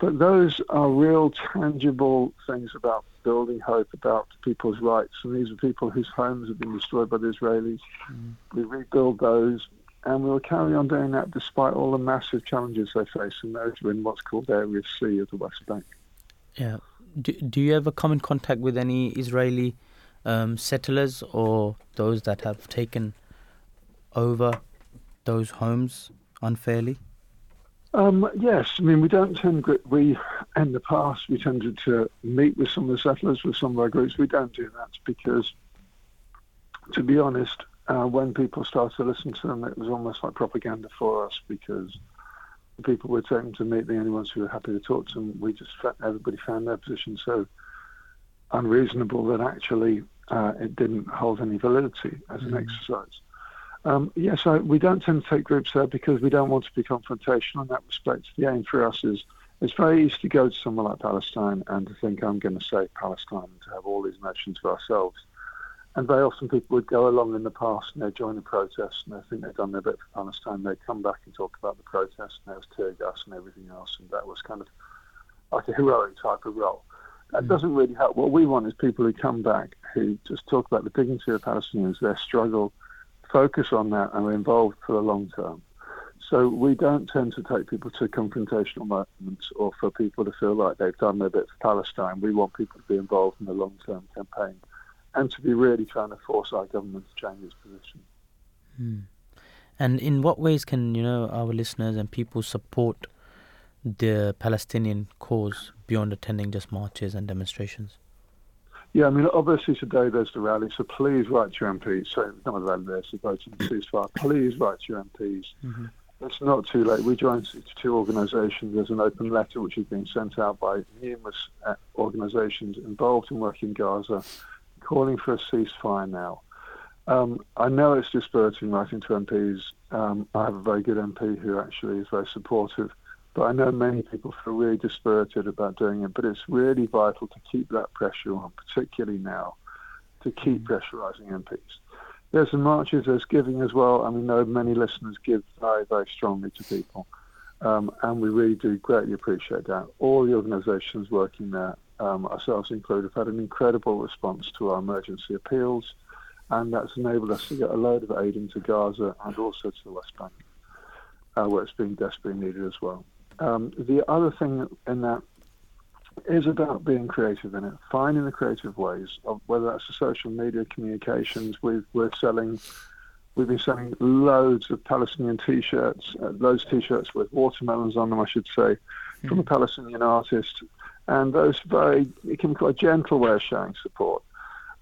But those are real, tangible things about building hope, about people's rights. And these are people whose homes have been destroyed by the Israelis. We rebuild those, and we will carry on doing that despite all the massive challenges they face, and those are in what's called Area C of the West Bank. Yeah. Do, do you ever come in contact with any Israeli um, settlers or those that have taken over those homes unfairly? Um, yes, I mean we don't tend we in the past we tended to meet with some of the settlers with some of our groups. We don't do that because, to be honest, uh, when people started to listen to them, it was almost like propaganda for us because the people we're taking to meet the only ones who were happy to talk to them. We just everybody found their position so unreasonable that actually uh, it didn't hold any validity as an exercise. Um, yes, I, we don't tend to take groups there because we don't want to be confrontational in that respect. The aim for us is it's very easy to go to somewhere like Palestine and to think I'm going to save Palestine and to have all these nations for ourselves. And very often people would go along in the past and they'd join a protest and they think they've done their bit for Palestine. They'd come back and talk about the protest and there was tear gas and everything else. And that was kind of like a heroic type of role. That doesn't really help. What we want is people who come back who just talk about the dignity of Palestinians, their struggle, focus on that and are involved for the long term. So we don't tend to take people to confrontational moments or for people to feel like they've done their bit for Palestine. We want people to be involved in the long term campaign and to be really trying to force our government to change its position. Hmm. And in what ways can you know our listeners and people support the Palestinian cause beyond attending just marches and demonstrations? Yeah, I mean, obviously today there's the rally, so please write to your MPs. Sorry, not the rally, there's the voting ceasefire. Please write to your MPs. It's not too late. We joined 62 organisations. There's an open letter which has been sent out by numerous uh, organisations involved in working Gaza, calling for a ceasefire now. Um, I know it's dispiriting writing to MPs. Um, I have a very good MP who actually is very supportive, but I know many people feel really dispirited about doing it. But it's really vital to keep that pressure on, particularly now, to keep pressurising MPs. There's the marches, there's giving as well, and we know many listeners give very, very strongly to people. Um, and we really do greatly appreciate that. All the organisations working there, um, ourselves included, have had an incredible response to our emergency appeals, and that's enabled us to get a load of aid into Gaza and also to the West Bank, uh, where it's being desperately needed as well. Um, the other thing in that is about being creative in it, finding the creative ways of whether that's the social media communications. We've, we're selling, we've been selling loads of Palestinian T-shirts, uh, loads of T-shirts with watermelons on them, I should say, from a Palestinian artist, and those very it can be quite a gentle way of showing support.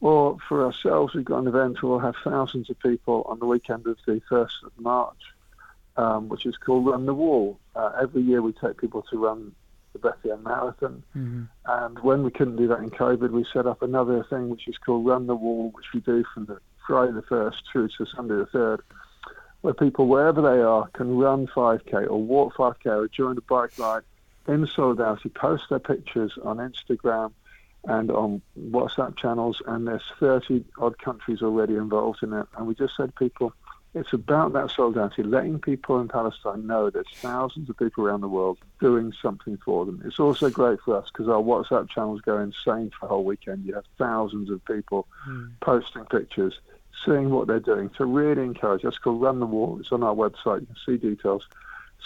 Or for ourselves, we've got an event where we'll have thousands of people on the weekend of the first of March, um, which is called Run the Wall. Uh, every year we take people to run the Bethlehem Marathon. hmm And when we couldn't do that in COVID, we set up another thing which is called Run the Wall, which we do from the Friday the 1st through to Sunday the 3rd, where people, wherever they are, can run 5K or walk 5K or join a bike ride in solidarity, post their pictures on Instagram and on WhatsApp channels. And there's 30 odd countries already involved in it. And we just said, people, it's about that solidarity, letting people in Palestine know there's thousands of people around the world doing something for them. It's also great for us because our WhatsApp channels go insane for the whole weekend. You have thousands of people hmm. posting pictures, seeing what they're doing. To really encourage, that's called Run the Wall. It's on our website. You can see details.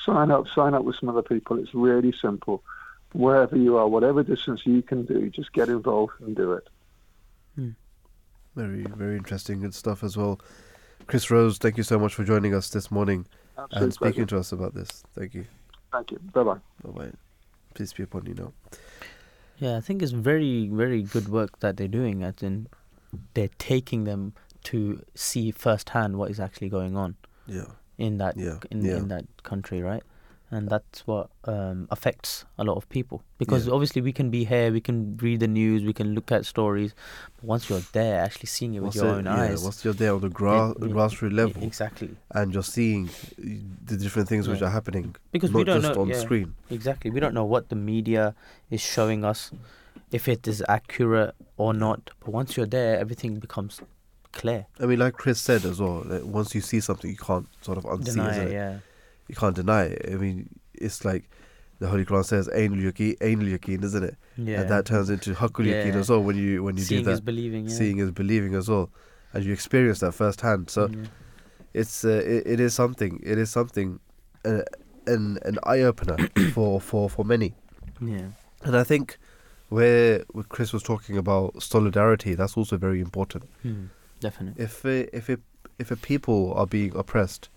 Sign up, sign up with some other people. It's really simple. Wherever you are, whatever distance you can do, just get involved and do it. Hmm. Very, very interesting. Good stuff as well. Chris Rose, thank you so much for joining us this morning Absolute and speaking pleasure. to us about this. Thank you. Thank you. Bye bye. Bye bye. Peace be upon you now. Yeah, I think it's very, very good work that they're doing. As in, they're taking them to see firsthand what is actually going on Yeah. in that Yeah, in, yeah. in that country, right? And that's what um, affects a lot of people because Yeah. obviously we can be here, we can read the news, we can look at stories, but once you're there, actually seeing it with Once your it- own yeah, eyes, once you're there on the gra- grassroots level exactly, and you're seeing the different things which are happening, because not we don't just know on yeah, screen. exactly, we don't know what the media is showing us, if it is accurate or not. But once you're there, everything becomes clear. I mean, like Chris said as well, that once you see something, you can't sort of unsee Deny it, it? yeah. You can't deny it. I mean, it's like the Holy Quran says, "Ainul yaqeen," ainul yaqeen, isn't it? Yeah. And that turns into hakul yaqeen Yeah. as well when you when you Seeing do is believing. Yeah. Seeing is believing as well, and you experience that firsthand. So Yeah. it's uh, it, it is something. It is something, uh, an an eye opener for for for many. yeah. And I think where Chris was talking about solidarity, that's also very important. Hmm. Definitely. If a, if it if a people are being oppressed,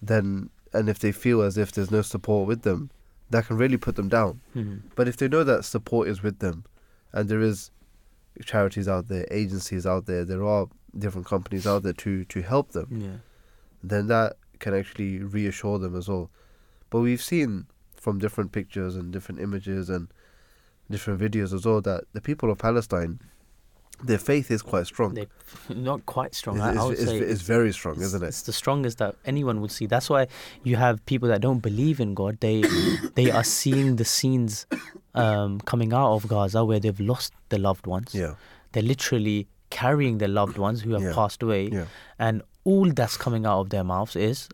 then and if they feel as if there's no support with them, that can really put them down. Hmm. But if they know that support is with them, and there is charities out there, agencies out there, there are different companies out there to to help them, Yeah. then that can actually reassure them as well. But we've seen from different pictures and different images and different videos as well that the people of Palestine, their faith is quite strong. They're not quite strong. It's, I, I it's, would it's, say it's very strong, isn't it? It's the strongest that anyone would see. That's why you have people that don't believe in God. They they are seeing the scenes um, coming out of Gaza where they've lost their loved ones. Yeah, They're literally carrying their loved ones who have Yeah. passed away, yeah, and all that's coming out of their mouths is,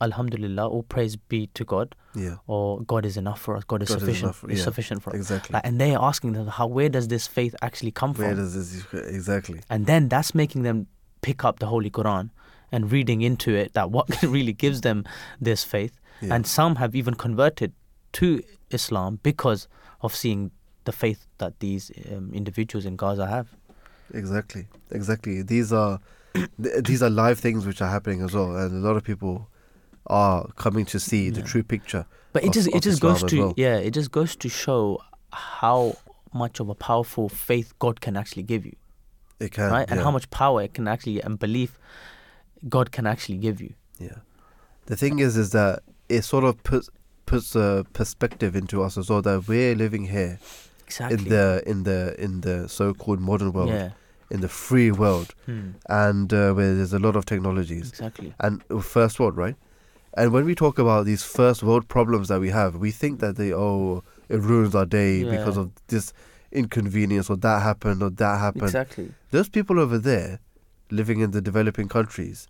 Alhamdulillah, all praise be to God, yeah, or God is enough for us. God is God is sufficient. is yeah, sufficient for us. exactly. Like, and they are asking them, how where does this faith actually come Where from? does this exactly? and then that's making them pick up the holy quran and reading into it that what really gives them this faith Yeah. and some have even converted to islam because of seeing the faith that these um, individuals in gaza have Exactly, exactly. These are th- these are live things which are happening as well, and a lot of people are coming to see the true picture. but it of- just it just Islam goes to well. yeah it just goes to show how much of a powerful faith god can actually give you It can, right and how much power it can actually and belief god can actually give you Yeah. The thing is, is that it sort of puts puts a perspective into us as well that we're living here exactly in the in the in the so-called modern world, yeah in the free world, Hmm. and uh, where there's a lot of technologies exactly and first world, right? And when we talk about these first world problems that we have, we think that they oh it ruins our day because of this inconvenience or that happened or that happened. exactly Those people over there, living in the developing countries,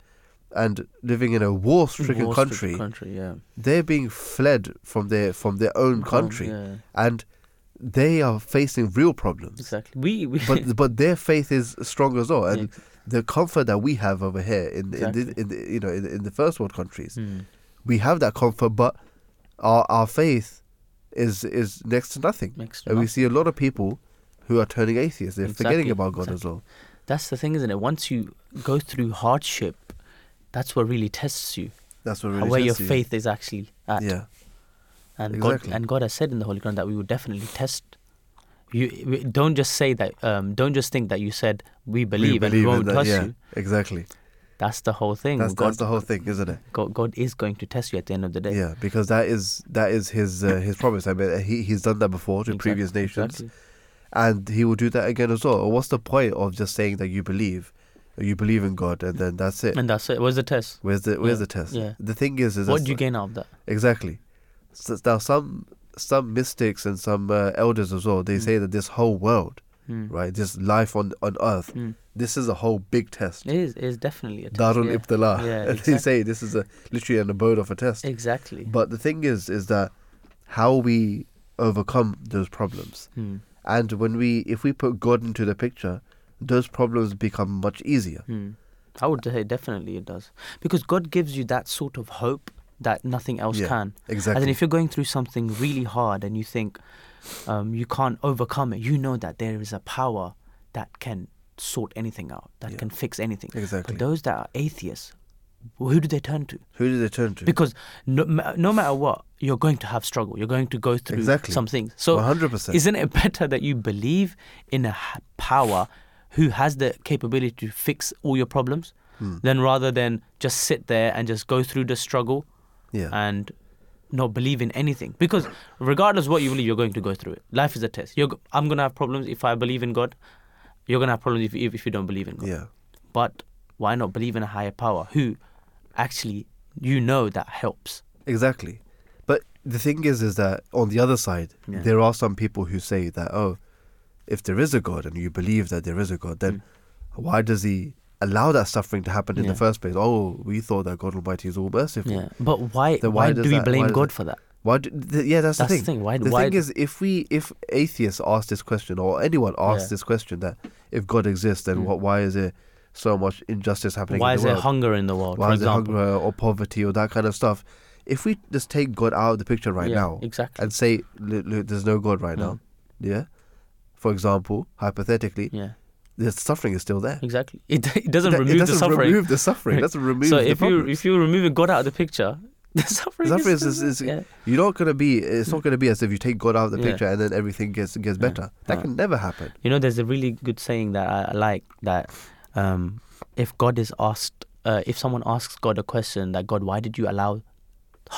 and living in a war-stricken War-stricken country, country yeah they're being fled from their from their own country, yeah. and they are facing real problems. Exactly. We, we But but their faith is strong as well, and Yeah. The comfort that we have over here in in, Exactly. the, in the, you know in, in the first world countries, Hmm. we have that comfort, but our our faith is is next to nothing. Next to and we see a lot of people who are turning atheists. They're forgetting about God as well. That's the thing, isn't it? Once you go through hardship, that's what really tests you. That's what really where your you. faith is actually at. Yeah, And exactly. God and God has said in the Holy Quran that we would definitely test. You don't just say that. Um, don't just think that you said we believe, and we won't that, test yeah, you. Exactly. That's the whole thing. That's God, that's the whole thing, isn't it? God, God is going to test you at the end of the day. Yeah, because that is that is his uh, his promise. I mean, he he's done that before to Exact- previous nations, exactly. and he will do that again as well. What's the point of just saying that you believe, you believe in God, and then that's it? And that's it. Where's the test? Where's the where's Yeah, the test? yeah. The thing is, is What do you gain out of that? Exactly. So now some some mystics and some uh, elders as well. They Mm. say that this whole world, Hmm. right, this life on on Earth, Hmm. this is a whole big test. It is. It is definitely a test. Darul yeah. Ibtila. Yeah, And they say this is a literally an abode of a test. Exactly. But the thing is, is that how we overcome those problems, Hmm. and when we, if we put God into the picture, those problems become much easier. Hmm. I would say definitely it does because God gives you that sort of hope that nothing else Yeah, can. Exactly. And then if you're going through something really hard and you think um, you can't overcome it, you know that there is a power that can sort anything out, that Yeah. can fix anything. exactly. But those that are atheists, who do they turn to? Who do they turn to? Because no, no matter what, you're going to have struggle. You're going to go through Exactly. some things. So one hundred percent. isn't it better that you believe in a power who has the capability to fix all your problems Hmm. than rather than just sit there and just go through the struggle Yeah. and not believe in anything? Because regardless what you believe, you're going to go through it. Life is a test. You're, I'm going to have problems if I believe in God. You're going to have problems if, if, if you don't believe in God. yeah. But why not believe in a higher power who actually you know that helps? Exactly. But the thing is, is that on the other side, Yeah. there are some people who say that, oh, if there is a God and you believe that there is a God, then mm. why does he allow that suffering to happen in Mm. Yeah. the first place? Oh, we thought that God Almighty is all merciful. Yeah. But why Then why, why do we that- blame God it- for that? Why? Do, th- yeah, that's, That's the the thing. thing. Why- the why- thing is, if we, if atheists ask this question, or anyone asks Yeah. this question, that if God exists, then Mm. what? Why is there so much injustice happening? Why in is the there world? hunger in the world? Why for is there hunger or poverty or that kind of stuff? If we just take God out of the picture right Yeah, now, Exactly. and say "Look, look, there's no God right now. Yeah. For example, hypothetically, Yeah. The suffering is still there. Exactly. It, it doesn't That- remove it doesn't the suffering. remove the suffering. It doesn't remove so the if you if you remove God out of the picture, the suffering, suffering is, is- still is- there. yeah. You're not gonna be. It's not gonna be as if you take God out of the Yeah. picture and then everything gets gets Yeah. better. That Right. can never happen. You know, there's a really good saying that I, I like that um, if God is asked, uh, if someone asks God a question that God, why did you allow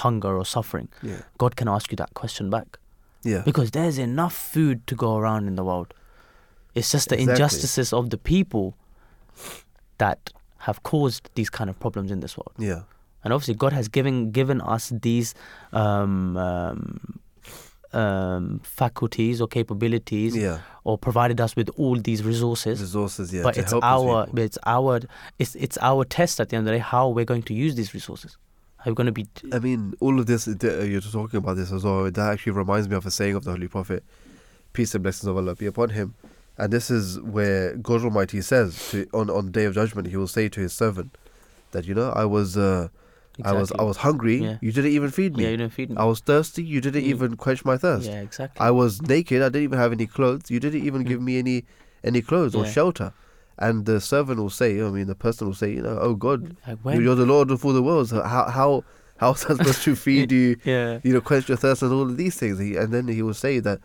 hunger or suffering? Yeah. God can ask you that question back Yeah. because there's enough food to go around in the world. It's just the Exactly. injustices of the people that have caused these kind of problems in this world. Yeah. and obviously God has given given us these um, um, um, faculties or capabilities, Yeah. or provided us with all these resources. Resources. Yeah. but it's our, but it's our, it's it's our test at the end of the day how we're going to use these resources. Are we going to be? I mean, all of this, uh, you're talking about this as well. That actually reminds me of a saying of the Holy Prophet, peace and blessings of Allah be upon him. And this is where God Almighty says to, on on the Day of Judgment, He will say to His servant that you know I was uh, I was I was hungry, Yeah. you didn't even feed me. Yeah, you didn't feed me. I was thirsty, you didn't You- even quench my thirst. yeah, exactly. I was naked, I didn't even have any clothes. You didn't even give me any any clothes or Mm. Yeah. shelter. And the servant will say, I mean, the person will say, you know, oh God, like you're the Lord of all the worlds. How how how was I supposed to feed you? yeah, You know, quench your thirst and all of these things. He, and then he will say that,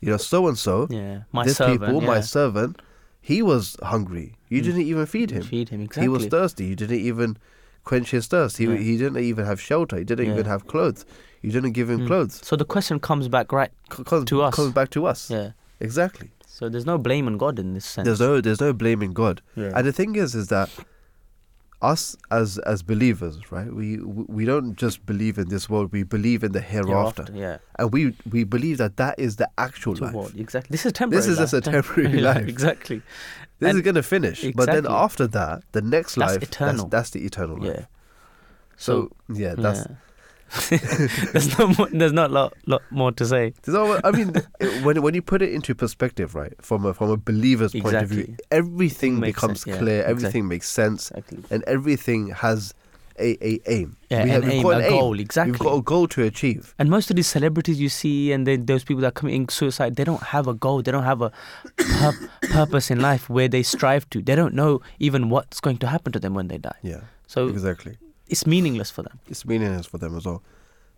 you know, so and so, yeah. My this servant, people, yeah. my servant, he was hungry. You Mm. didn't even feed him. Feed him exactly. He was thirsty. You didn't even quench his thirst. He Yeah. he didn't even have shelter. He didn't Yeah. even have clothes. You didn't give him Mm. clothes. So the question comes back right. C- comes, To us. comes back to us. Yeah. Exactly. So there's no blame on God in this sense. There's no there's no blaming God. Yeah. And the thing is, is that us as as believers, right? We we don't just believe in this world. We believe in the hereafter, Yeah. and we we believe that that is the actual To life. what? Exactly. This is temporary. This is just a temporary life. Exactly. This is gonna finish, but then after that, the next That's life, eternal. That's, that's the eternal life. Yeah. So, yeah, that's. yeah. there's not more, there's not a lot, lot more to say. I mean, when when you put it into perspective, right, from a from a believer's point of view, everything becomes sense, yeah, clear. exactly. Everything makes sense, Exactly. and everything has a, a aim. Yeah, we we've aim, got a an goal, We've got a goal to achieve. And most of these celebrities you see, and then those people that are committing suicide, they don't have a goal. They don't have a pur- purpose in life where they strive to. They don't know even what's going to happen to them when they die. Yeah, So exactly. It's meaningless for them. It's meaningless for them as well.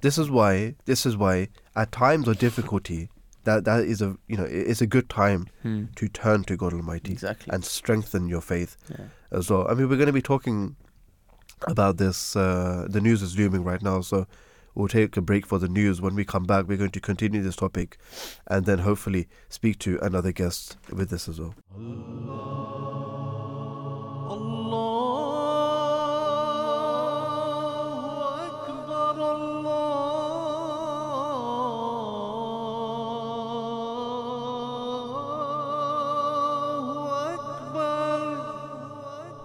This is why. This is why at times of difficulty, that that is a you know it's a good time hmm. to turn to God Almighty exactly. and strengthen your faith yeah. as well. I mean, we're going to be talking about this. Uh, the news is looming right now, so we'll take a break for the news. When we come back, we're going to continue this topic, and then hopefully speak to another guest with this as well. Allah. Allah.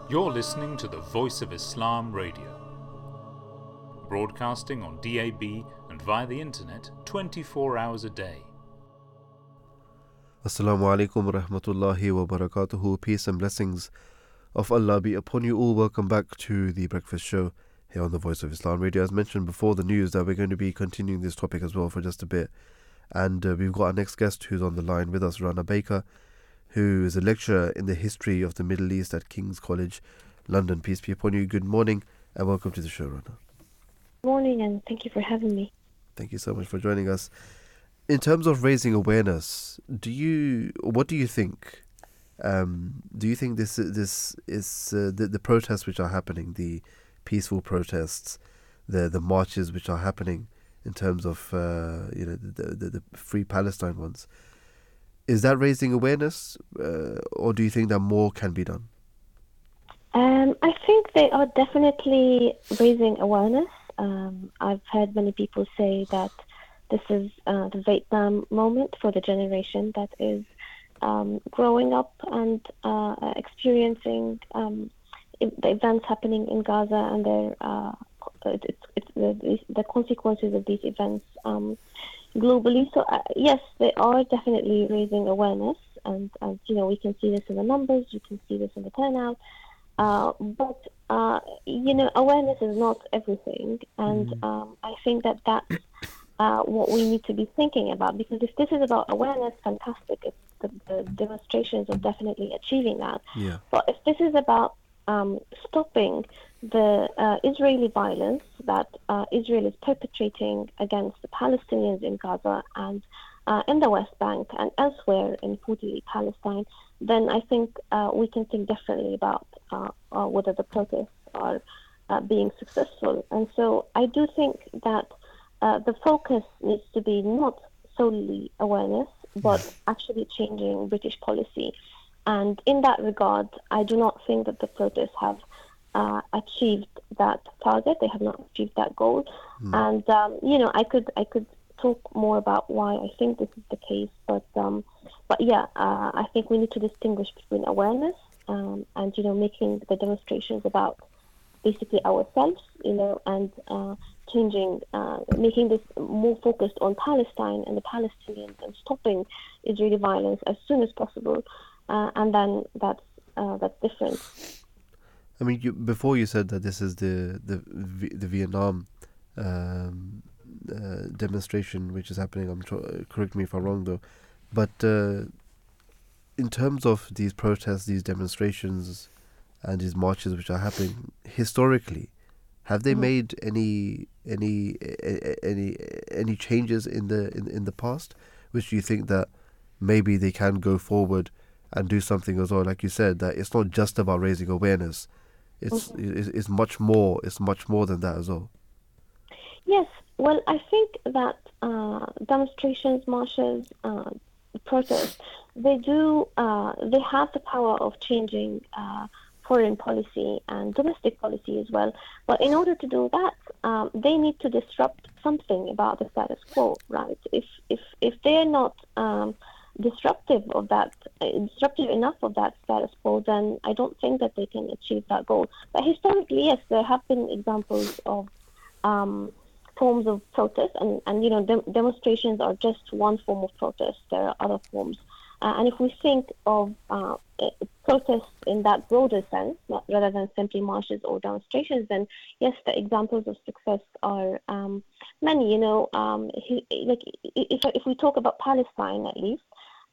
You're listening to the Voice of Islam Radio, broadcasting on DAB and via the internet 24 hours a day. Assalamu alaikum wa rahmatullahi wa barakatuhu. Peace and blessings of Allah be upon you all. Welcome back to the Breakfast Show here on the Voice of Islam Radio. As mentioned before the news, that we're going to be continuing this topic as well for just a bit. And uh, we've got our next guest who's on the line with us, Rana Baker, who is a lecturer in the history of the Middle East at King's College, London. Peace be upon you. Good morning and welcome to the show, Rana. Morning, and thank you for having me. Thank you so much for joining us. In terms of raising awareness, do you what do you think? Um, do you think this this is uh, the the protests which are happening, the peaceful protests, the the marches which are happening in terms of uh, you know the, the the free Palestine ones? Is that raising awareness, uh, or do you think that more can be done? Um, I think they are definitely raising awareness. Um, I've heard many people say that this is uh, the Vietnam moment for the generation that is um, growing up and uh, experiencing um, the events happening in Gaza and their uh, it- it's, it's the, the consequences of these events um, globally. So uh, yes, they are definitely raising awareness, and, and you know we can see this in the numbers, you can see this in the turnout. Uh, but uh, you know, awareness is not everything, and um, I think that that's uh, what we need to be thinking about. Because if this is about awareness, fantastic. It's the, the demonstrations are definitely achieving that. Yeah. But if this is about um, stopping the uh, Israeli violence that uh, Israel is perpetrating against the Palestinians in Gaza and uh, in the West Bank and elsewhere in 48 Palestine, then I think uh, we can think differently about uh, uh, whether the protests are uh, being successful. And so I do think that uh, the focus needs to be not solely awareness, but actually changing British policy. And in that regard, I do not think that the protests have uh, achieved that target. They have not achieved that goal. And um, you know, I could I could talk more about why I think this is the case. But um, but yeah, uh, I think we need to distinguish between awareness um, and you know making the demonstrations about basically ourselves, you know, and uh, changing, uh, making this more focused on Palestine and the Palestinians and stopping Israeli violence as soon as possible, uh, and then that's uh, that's different. I mean, you, before you said that this is the the the Vietnam um, uh, demonstration which is happening. I'm tr- correct me if I'm wrong though, but uh, in terms of these protests, these demonstrations, and these marches which are happening historically, have they Mhm. made any any any any changes in the in, in the past, which you think that maybe they can go forward and do something as well? Like you said, that it's not just about raising awareness. It's it's, it's much more. It's much more than that as well. Yes, well, I think that uh, demonstrations, marches, uh, protests, they do, uh, they have the power of changing uh, foreign policy and domestic policy as well. But in order to do that, um, they need to disrupt something about the status quo, right? If if if they're not um, disruptive of that, uh, disruptive enough of that status quo, then I don't think that they can achieve that goal. But historically, yes, there have been examples of um, forms of protest, and, and you know, dem- demonstrations are just one form of protest. There are other forms. Uh, and if we think of uh, eh, protests in that broader sense, not, rather than simply marches or demonstrations, then yes, the examples of success are um, many. You know, um, he, like if if we talk about Palestine at least,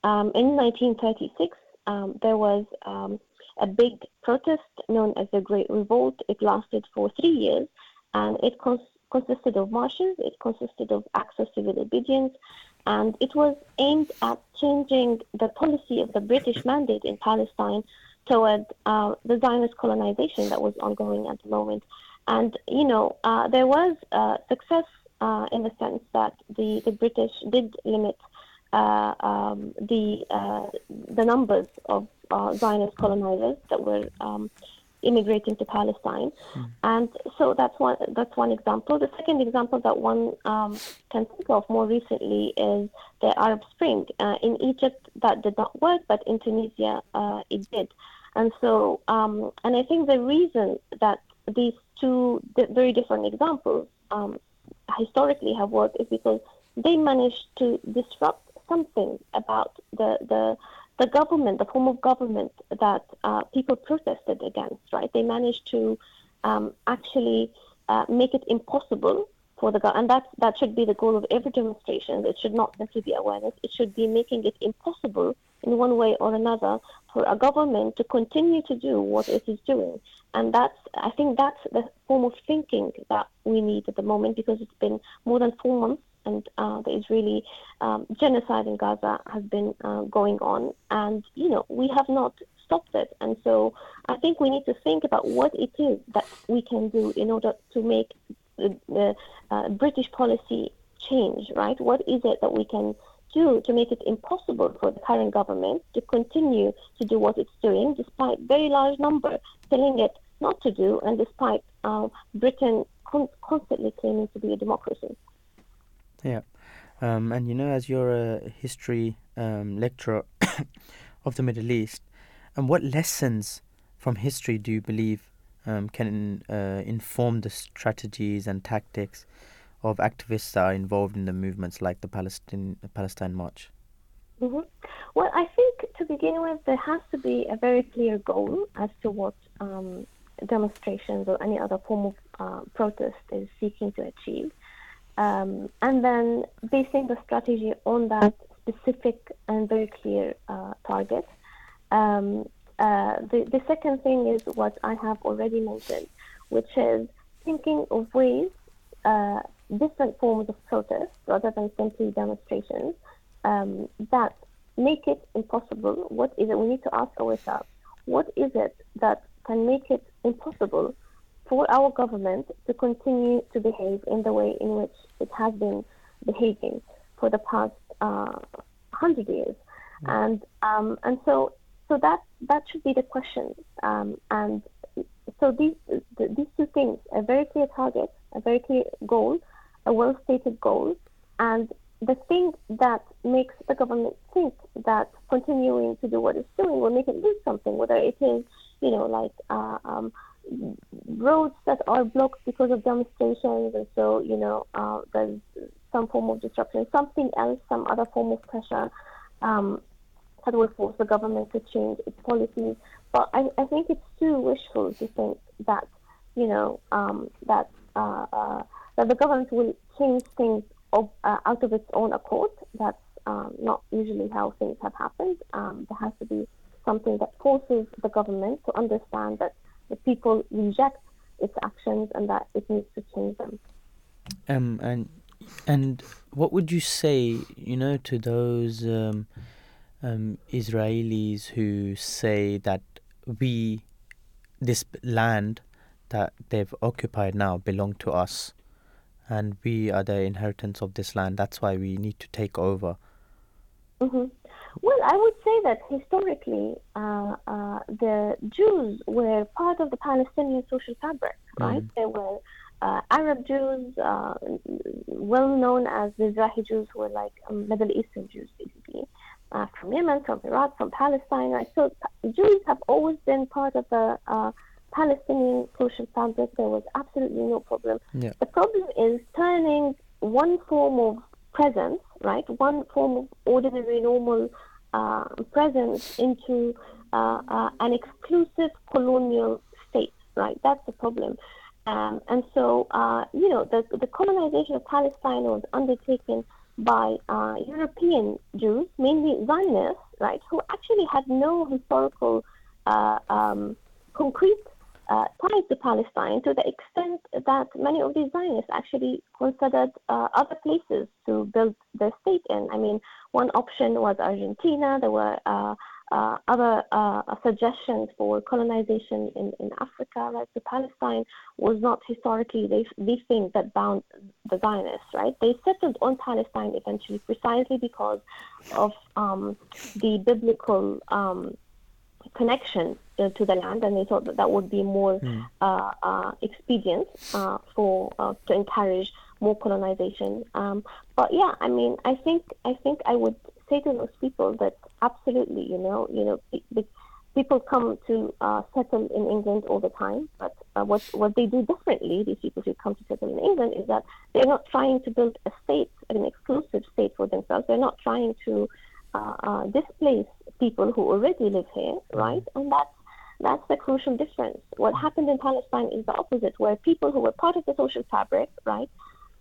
um, in 1936 um, there was um, a big protest known as the Great Revolt. It lasted for three years, and it cons- consisted of marches. It consisted of acts of civil obedience, and it was aimed at changing the policy of the British mandate in Palestine toward uh, the Zionist colonization that was ongoing at the moment. And you know, uh, there was uh, success uh, in the sense that the, the British did limit um, the uh, the numbers of uh, Zionist colonizers that were um, immigrating to Palestine, and so that's one that's one example. The second example that one um, can think of more recently is the Arab Spring uh, in Egypt. That did not work, but in Tunisia uh, it did, and so um, and I think the reason that these two very different examples um, historically have worked is because they managed to disrupt something about the the the government, the form of government that uh, people protested against, right? They managed to um, actually uh, make it impossible for the government, and that that should be the goal of every demonstration. It should not simply be awareness; it should be making it impossible in one way or another for a government to continue to do what it is doing. And that's, I think, that's the form of thinking that we need at the moment because it's been more than four months and uh, the Israeli um, genocide in Gaza has been uh, going on, and you know we have not stopped it. And so I think we need to think about what it is that we can do in order to make the, the uh, British policy change. Right? What is it that we can do to make it impossible for the current government to continue to do what it's doing, despite very large number telling it not to do, and despite uh, Britain con- constantly claiming to be a democracy. Yeah, um, and you know, as you're a history um, lecturer of the Middle East, and what lessons from history do you believe um, can uh, inform the strategies and tactics of activists that are involved in the movements like the Palestine Palestine March? hmm Well, I think to begin with, there has to be a very clear goal as to what um, demonstrations or any other form of uh, protest is seeking to achieve. Um, and then basing the strategy on that specific and very clear uh, target. Um, uh, the, the second thing is what I have already mentioned, which is thinking of ways, uh, different forms of protest rather than simply demonstrations um, that make it impossible. What is it? We need to ask ourselves, what is it that can make it impossible for our government to continue to behave in the way in which it has been behaving for the past uh, hundred years, and um, and so so that that should be the question. Um, and so these these two things: a very clear target, a very clear goal, a well stated goal, and the thing that makes the government think that continuing to do what it's doing will make it do something, whether it is, you know, like uh, um, roads that are blocked because of demonstrations, and so, you know, uh, there's some form of disruption, something else, some other form of pressure um, that will force the government to change its policies. But I, I think it's too wishful to think that, you know, um, that uh, uh, that the government will change things of, uh, out of its own accord. That's um, not usually how things have happened. Um, there has to be something that forces the government to understand that the people reject its actions and that it needs to change them. Um, and and what would you say, you know, to those um, um, Israelis who say that we, this land that they've occupied now, belong to us, and we are the inheritance of this land. That's why we need to take over. hmm Well, I would say that historically, uh, uh, the Jews were part of the Palestinian social fabric, right? They were uh, Arab Jews, uh, well known as the Mizrahi Jews, who were like um, Middle Eastern Jews, basically, uh, from Yemen, from Iraq, from Palestine, right? So Jews have always been part of the uh, Palestinian social fabric. There was absolutely no problem. Yeah. The problem is turning one form of presence, right, one form of ordinary, normal uh, presence into uh, uh, an exclusive colonial state, right? That's the problem. Um, and so, uh, you know, the, the colonization of Palestine was undertaken by uh, European Jews, mainly Zionists, right, who actually had no historical uh, um, concrete uh, ties to Palestine to the extent that many of these Zionists actually considered uh, other places to build their state in. I mean, one option was Argentina. There were uh, uh, other uh, suggestions for colonization in, in Africa, right? Palestine was not historically the, the thing that bound the Zionists, right? They settled on Palestine eventually precisely because of um, the biblical um, connection uh, to the land, and they thought that that would be more Mm. uh, uh, expedient uh, for uh, to encourage more colonization. Um, but yeah, I mean, I think I think I would say to those people that absolutely, you know, you know, pe- pe- people come to uh, settle in England all the time, but uh, what what they do differently, these people who come to settle in England, is that they're not trying to build a state, an exclusive state for themselves. They're not trying to displace people who already live here, right? And that's that's the crucial difference. What happened in Palestine is the opposite, where people who were part of the social fabric, right,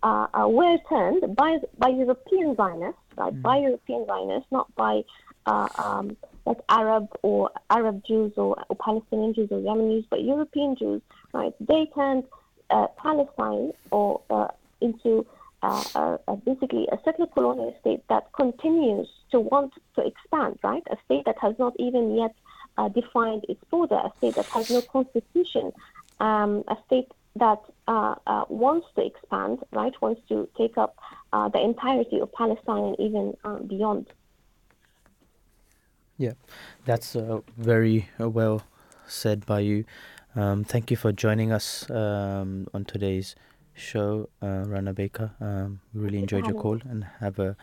uh, uh, were turned by by European Zionists, right, by European Zionists, not by uh, um, like Arab or Arab Jews or, or Palestinian Jews or Yemenis, but European Jews, right? They turned uh, Palestine or uh, into basically a settler colonial state that continues to want to expand, right? A state that has not even yet uh, defined its border, a state that has no constitution, um, a state that uh, uh, wants to expand, right? Wants to take up uh, the entirety of Palestine and even beyond. Yeah, that's very well said by you. Um, thank you for joining us um, on today's show, uh, Rana Baker. Um, we really enjoyed your call and have a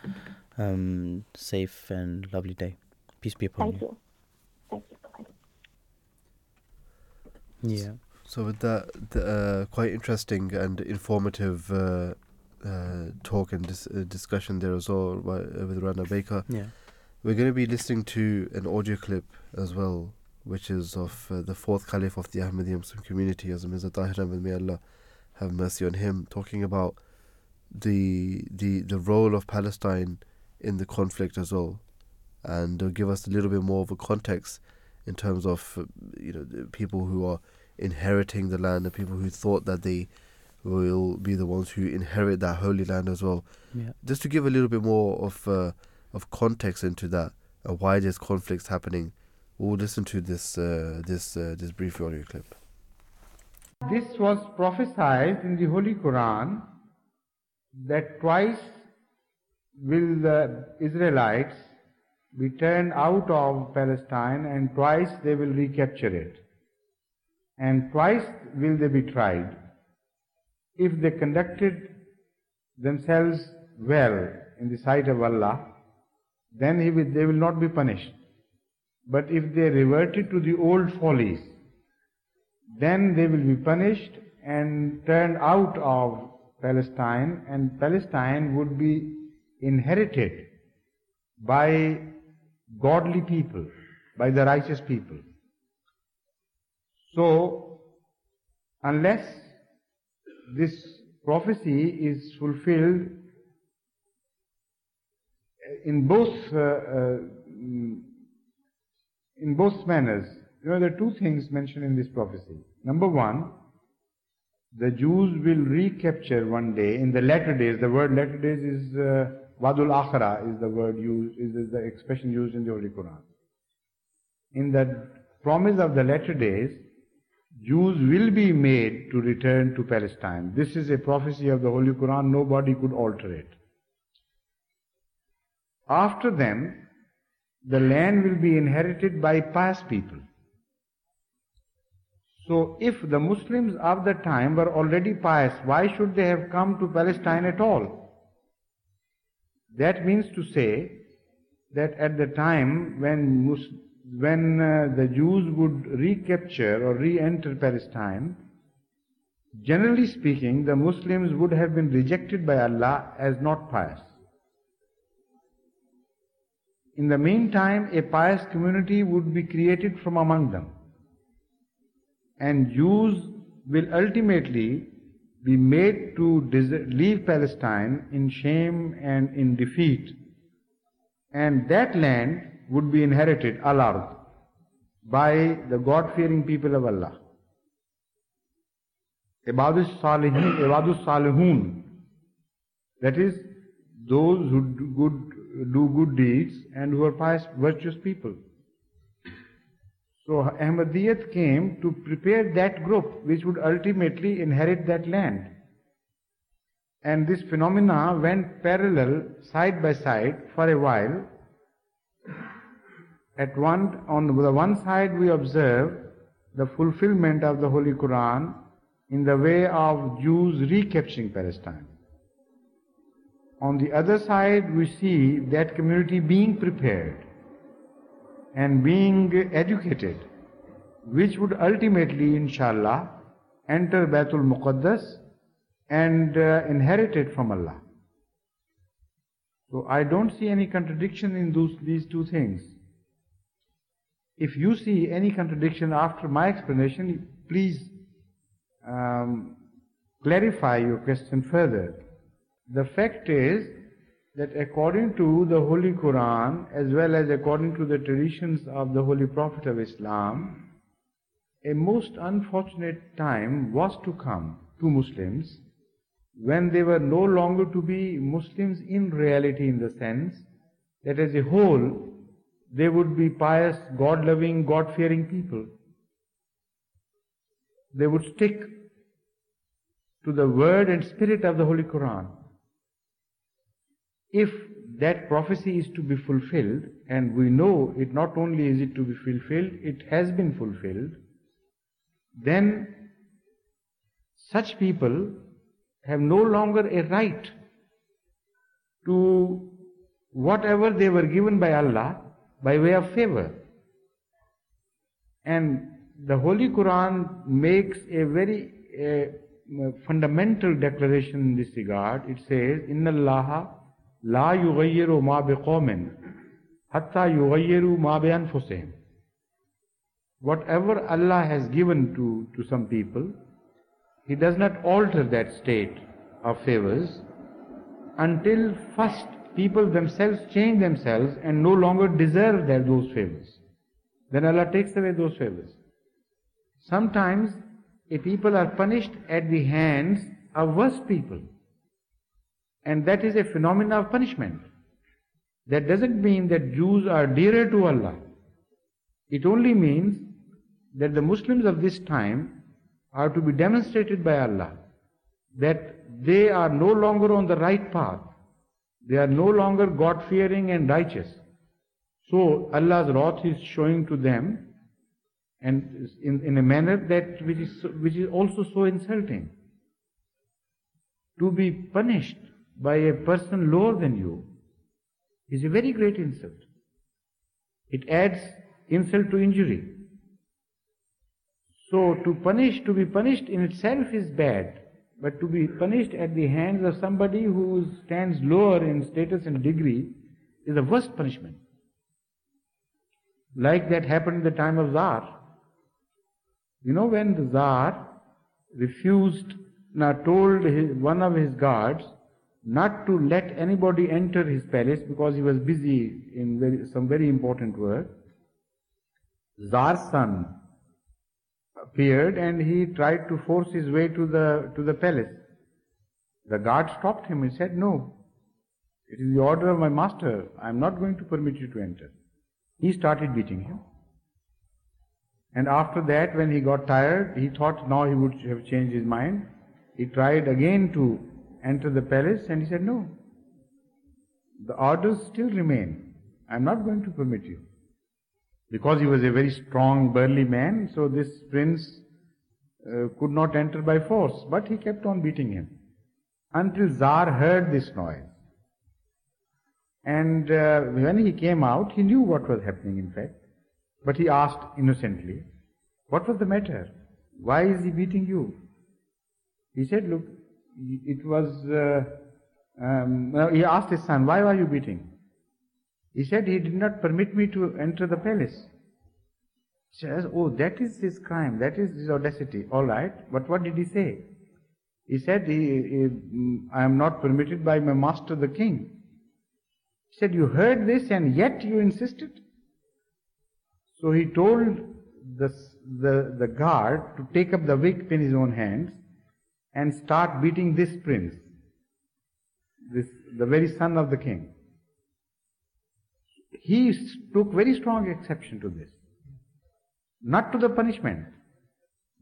um, safe and lovely day. Peace be upon Thank you. Thank you. Bye. you. Yeah. So with that, the, uh, quite interesting and informative uh, uh, talk and dis- uh, discussion there as well by, uh, with Rana Baker. Yeah. We're going to be listening to an audio clip as well, which is of uh, the fourth caliph of the Ahmadiyya Muslim community, as Mirza Tahir Ahmad, may Allah have mercy on him, talking about the the the role of Palestine in the conflict as well, and uh, give us a little bit more of a context in terms of uh, you know the people who are inheriting the land, the people who thought that they will be the ones who inherit that holy land as well. Yeah. Just to give a little bit more of uh, of context into that and why there's conflicts happening, we'll listen to this uh, this uh, this brief audio clip. This was prophesied in the Holy Quran that twice will the Israelites be turned out of Palestine and twice they will recapture it. And twice will they be tried. If they conducted themselves well in the sight of Allah, then he will, they will not be punished. But if they reverted to the old follies, then they will be punished and turned out of Palestine, and Palestine would be inherited by godly people, by the righteous people. So, unless this prophecy is fulfilled in both uh, uh, in both manners. You know, there are two things mentioned in this prophecy. Number one, the Jews will recapture one day in the latter days. The word latter days is uh, Wadul Akhira is the word used, is, is the expression used in the Holy Quran. In the promise of the latter days, Jews will be made to return to Palestine. This is a prophecy of the Holy Quran. Nobody could alter it. After them, the land will be inherited by pious people. So, if the Muslims of the time were already pious, why should they have come to Palestine at all? That means to say that at the time when, Mus- when uh, the Jews would recapture or re enter Palestine, generally speaking, the Muslims would have been rejected by Allah as not pious. In the meantime, a pious community would be created from among them. And Jews will ultimately be made to leave Palestine in shame and in defeat. And that land would be inherited, al-ard, by the God-fearing people of Allah. Ibadus Ibadus Salihun, that is, those who do good, do good deeds and who are pious, virtuous people. So Ahmadiyyat came to prepare that group which would ultimately inherit that land. And this phenomena went parallel, side by side, for a while. At one, on the one side, we observe the fulfillment of the Holy Quran in the way of Jews recapturing Palestine. On the other side, we see that community being prepared and being educated, which would ultimately, inshallah, enter Baitul Muqaddas and uh, inherit it from Allah. So I don't see any contradiction in those, these two things. If you see any contradiction after my explanation, please um, clarify your question further. The fact is that according to the Holy Quran, as well as according to the traditions of the Holy Prophet of Islam, a most unfortunate time was to come to Muslims when they were no longer to be Muslims in reality, in the sense that as a whole they would be pious, God loving, God fearing people. They would stick to the word and spirit of the Holy Quran. If that prophecy is to be fulfilled, and we know it not only is it to be fulfilled, it has been fulfilled, then such people have no longer a right to whatever they were given by Allah by way of favor. And the Holy Quran makes a very uh, fundamental declaration in this regard. It says, Inna Allah la yughayyiru ma biqawmin hatta yughayyiru ma bi anfusihim. Whatever Allah has given to, to some people, He does not alter that state of favors until first people themselves change themselves and no longer deserve their, those favors. Then Allah takes away those favors. Sometimes a people are punished at the hands of worse people. And that is a phenomenon of punishment. That doesn't mean that Jews are dearer to Allah. It only means that the Muslims of this time are to be demonstrated by Allah that they are no longer on the right path. They are no longer God fearing and righteous. So Allah's wrath is showing to them and in, in a manner that which is, which is also so insulting. To be punished by a person lower than you is a very great insult. It adds insult to injury. So to punish, to be punished in itself is bad, but to be punished at the hands of somebody who stands lower in status and degree is the worst punishment. Like that happened in the time of Tsar. You know when the Tsar refused, now told his, one of his guards not to let anybody enter his palace because he was busy in very, some very important work. Tsar's son appeared and he tried to force his way to the, to the palace. The guard stopped him and said, No, it is the order of my master. I am not going to permit you to enter. He started beating him. And after that, when he got tired, he thought now he would have changed his mind. He tried again to enter the palace and he said, No, the orders still remain. I am not going to permit you. Because he was a very strong, burly man, so this prince uh, could not enter by force, but he kept on beating him. Until Tsar heard this noise. And uh, when he came out, he knew what was happening, in fact. But he asked innocently, What was the matter? Why is he beating you? He said, Look, it was. Uh, um, he asked his son, Why are you beating? He said, He did not permit me to enter the palace. He says, Oh, that is his crime, that is his audacity. All right, but what did he say? He said, he, he, I am not permitted by my master the king. He said, You heard this and yet you insisted? So he told the, the, the guard to take up the whip in his own hands and start beating this prince, this, the very son of the king. He took very strong exception to this. not to the punishment,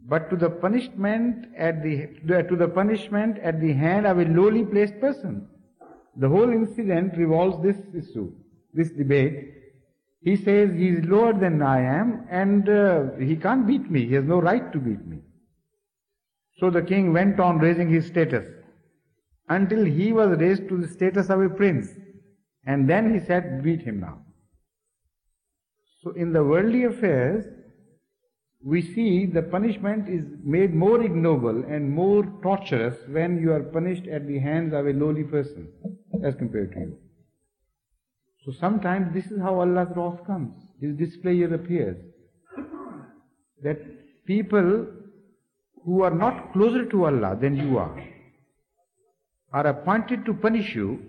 but to the punishment at the to the punishment at the hand of a lowly placed person. The whole incident revolves this issue, this debate. He says he is lower than I am, and uh, he can't beat me. He has no right to beat me. So the king went on raising his status until he was raised to the status of a prince. And then he said, beat him now. So in the worldly affairs, we see the punishment is made more ignoble and more torturous when you are punished at the hands of a lowly person as compared to you. So sometimes this is how Allah's wrath comes. His displeasure appears. That people who are not closer to Allah than you are are appointed to punish you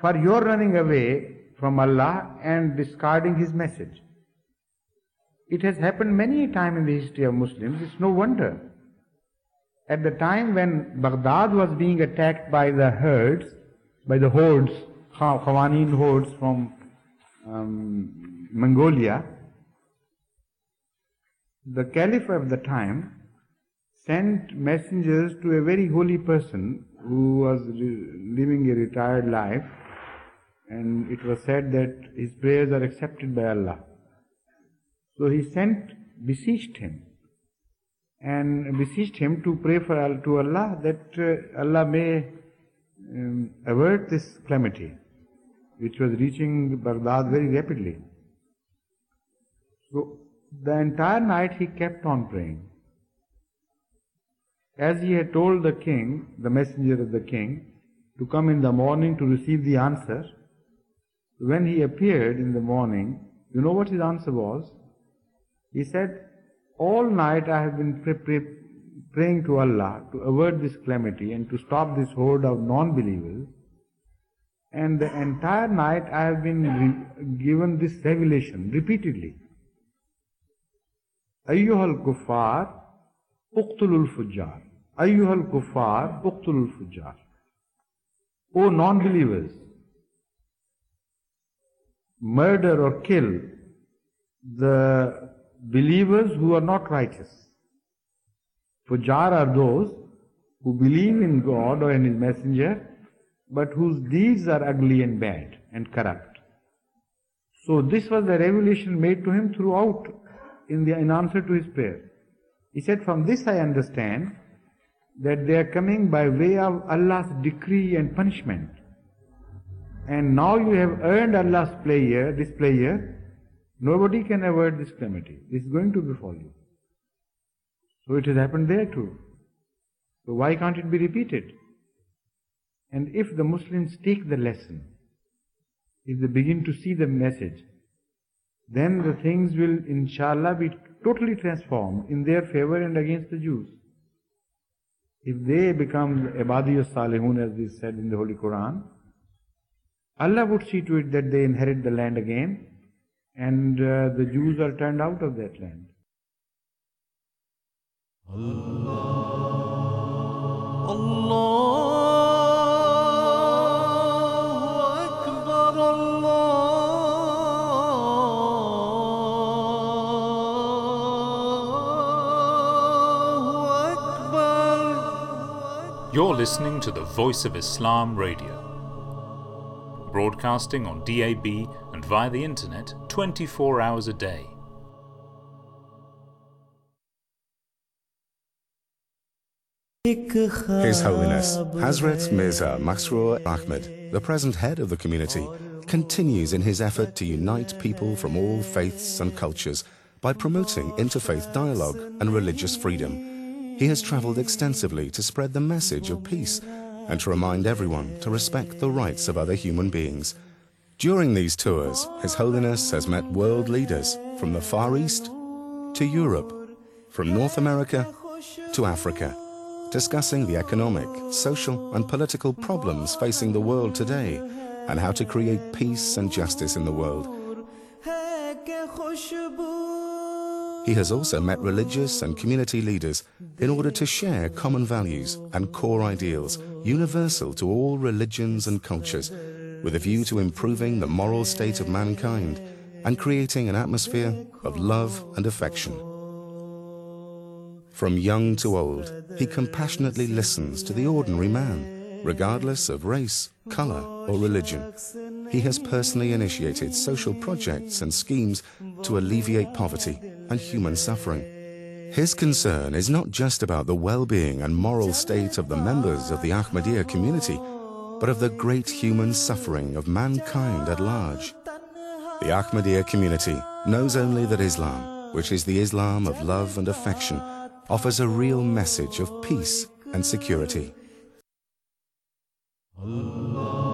for your running away from Allah and discarding His message. It has happened many a time in the history of Muslims. It's no wonder. At the time when Baghdad was being attacked by the herds, by the hordes, Khawanin hordes from um, Mongolia, the caliph of the time sent messengers to a very holy person who was living a retired life and it was said that his prayers are accepted by Allah. So he sent, beseeched him and beseeched him to pray for to Allah that uh, Allah may um, avert this calamity which was reaching Baghdad very rapidly. So the entire night he kept on praying As he had told the king, the messenger of the king, to come in the morning to receive the answer, when he appeared in the morning, you know what his answer was? He said, All night I have been pre- pre- praying to Allah to avert this calamity and to stop this horde of non believers. And the entire night I have been re- given this revelation repeatedly. أيها الكفار Uqtulul fujar, Ayyuhal kufar, Uqtulul fujar. O non believers, murder or kill the believers who are not righteous. Fujar are those who believe in God or in His Messenger, but whose deeds are ugly and bad and corrupt. So this was the revelation made to him throughout in, the, in answer to his prayer. He said, from this I understand that they are coming by way of Allah's decree and punishment. And now you have earned Allah's pleasure, displeasure. Nobody can avert this calamity. This is going to befall you. So it has happened there too. So why can't it be repeated? And if the Muslims take the lesson, if they begin to see the message, then the things will inshallah be totally transformed in their favor and against the Jews. If they become Ibadi Salihun as is said in the Holy Quran, Allah would see to it that they inherit the land again and uh, the Jews are turned out of that land. Allah, Allah. You're listening to the Voice of Islam Radio, broadcasting on DAB and via the internet 24 hours a day. His Holiness Hazrat Mirza Masroor Ahmad, the present head of the community, continues in his effort to unite people from all faiths and cultures by promoting interfaith dialogue and religious freedom. He has traveled extensively to spread the message of peace and to remind everyone to respect the rights of other human beings. During these tours, His Holiness has met world leaders from the Far East to Europe, from North America to Africa, discussing the economic, social, and political problems facing the world today and how to create peace and justice in the world. He has also met religious and community leaders in order to share common values and core ideals universal to all religions and cultures, with a view to improving the moral state of mankind and creating an atmosphere of love and affection. From young to old, he compassionately listens to the ordinary man, regardless of race, color, or religion. He has personally initiated social projects and schemes to alleviate poverty and human suffering. His concern is not just about the well being and moral state of the members of the Ahmadiyya community, but of the great human suffering of mankind at large. The Ahmadiyya community knows only that Islam, which is the Islam of love and affection, offers a real message of peace and security. Allah.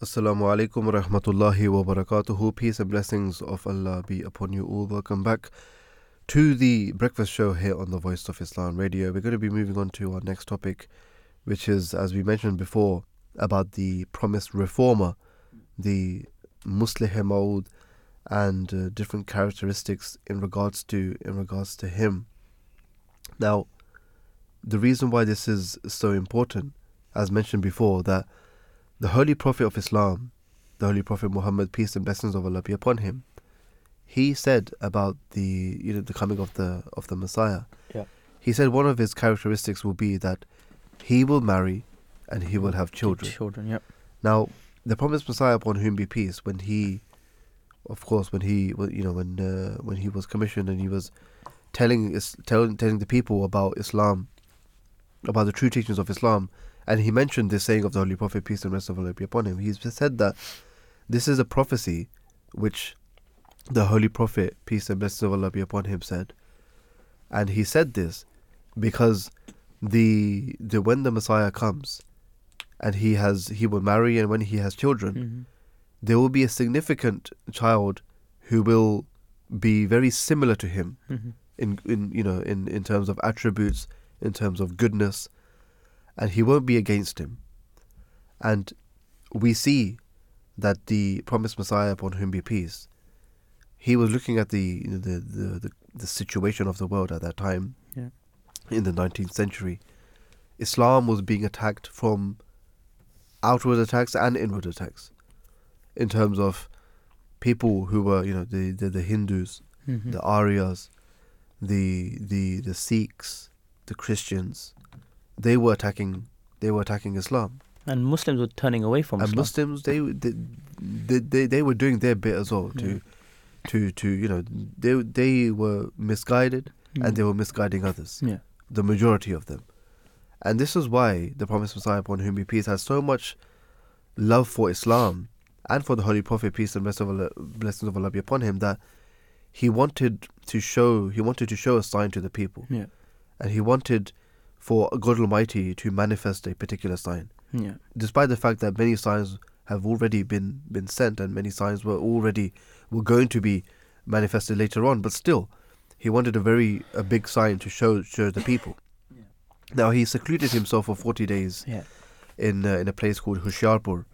Assalamu alaikum wa rahmatullahi wa barakatuhu. Peace and blessings of Allah be upon you all. Welcome back to the breakfast show here on the Voice of Islam Radio. We're going to be moving on to our next topic, which is, as we mentioned before, about the promised reformer, the Muslih Maud, and uh, different characteristics in regards to in regards to him. Now, the reason why this is so important, as mentioned before, that the Holy Prophet of Islam, the Holy Prophet Muhammad, peace and blessings of Allah be upon him, he said about the you know the coming of the of the Messiah. Yeah. He said one of his characteristics will be that he will marry and he will have children. Children, yep. Now, the promised Messiah upon whom be peace, when he, of course, when he, you know, when uh, when he was commissioned and he was telling telling telling the people about Islam, about the true teachings of Islam, and he mentioned this saying of the Holy Prophet, peace and rest of Allah be upon him. He said that this is a prophecy which the Holy Prophet, peace and blessings of Allah be upon him, said, and he said this because the the when the Messiah comes, and he has he will marry, and when he has children, Mhm. there will be a significant child who will be very similar to him Mhm. in in you know in in terms of attributes, in terms of goodness, and he won't be against him. And we see that the promised Messiah upon whom be peace, he was looking at the you know, the, the the the situation of the world at that time, Yeah. in the nineteenth century. Islam was being attacked from outward attacks and inward attacks, in terms of people who were you know the the, the Hindus, Mhm. the Aryas, the the the Sikhs, the Christians, they were attacking they were attacking Islam. And Muslims were turning away from and Islam. Muslims they, they they they they were doing their bit as well to Yeah. to to you know they they were misguided Mm. and they were misguiding others. Yeah. The majority of them. And this is why the promised Messiah upon whom be peace has so much love for Islam and for the Holy Prophet peace and blessings of Allah, blessings of Allah be upon him that he wanted to show he wanted to show a sign to the people. Yeah. And he wanted for God Almighty to manifest a particular sign Yeah. despite the fact that many signs have already been been sent and many signs were already were going to be manifested later on but still he wanted a very a big sign to show show the people now he secluded himself for 40 days Yeah. in uh, in a place called Hoshiarpur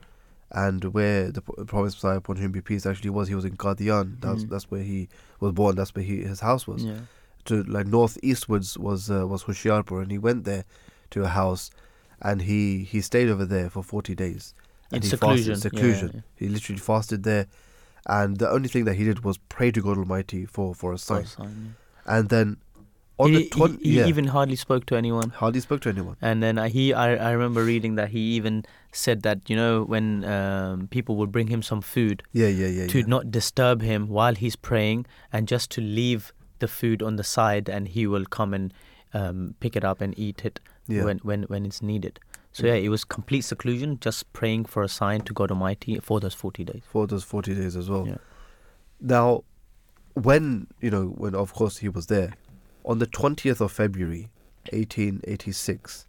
and where the Pro- promised Messiah upon whom be peace actually was he was in Qadian that's Mm. that's where he was born that's where he his house was Yeah. To like northeastwards was uh, was Hoshiarpur, and he went there to a house, and he he stayed over there for forty days. In And he seclusion, fasted yeah, seclusion. yeah. He literally fasted there, and the only thing that he did was pray to God Almighty for for a For sign. a sign, And then on he, the twen- he, he yeah, even hardly spoke to anyone. hardly spoke to anyone. And then he, I, I remember reading that he even said that you know when um, people would bring him some food Yeah, yeah, yeah. to yeah. not disturb him while he's praying, and just to leave the food on the side, and he will come and um, pick it up and eat it Yeah. when, when when it's needed. So yeah, it was complete seclusion, just praying for a sign to God Almighty for those forty days. for those 40 days as well. Yeah. Now, when, you know, when of course he was there, on the 20th of February, 1886,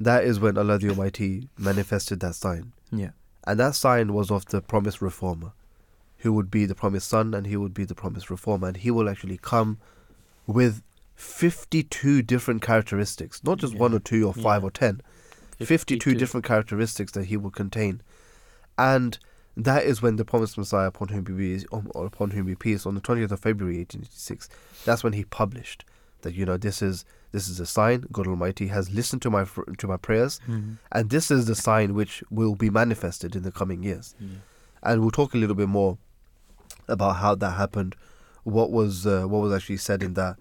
that is when Allah the Almighty manifested that sign. Yeah. And that sign was of the promised reformer, who would be the promised son and he would be the promised reformer. And he will actually come with 52 different characteristics, not just one or two or five Yeah. or 10. 52, different characteristics that he will contain. And that is when the promised Messiah, upon whom be peace, um, or upon whom be peace, on the 20th of February 1886, that's when he published that, you know, this is this is a sign, God Almighty has listened to my to my prayers, Mhm. and this is the sign which will be manifested in the coming years. And we'll talk a little bit more about how that happened, what was uh, what was actually said in that.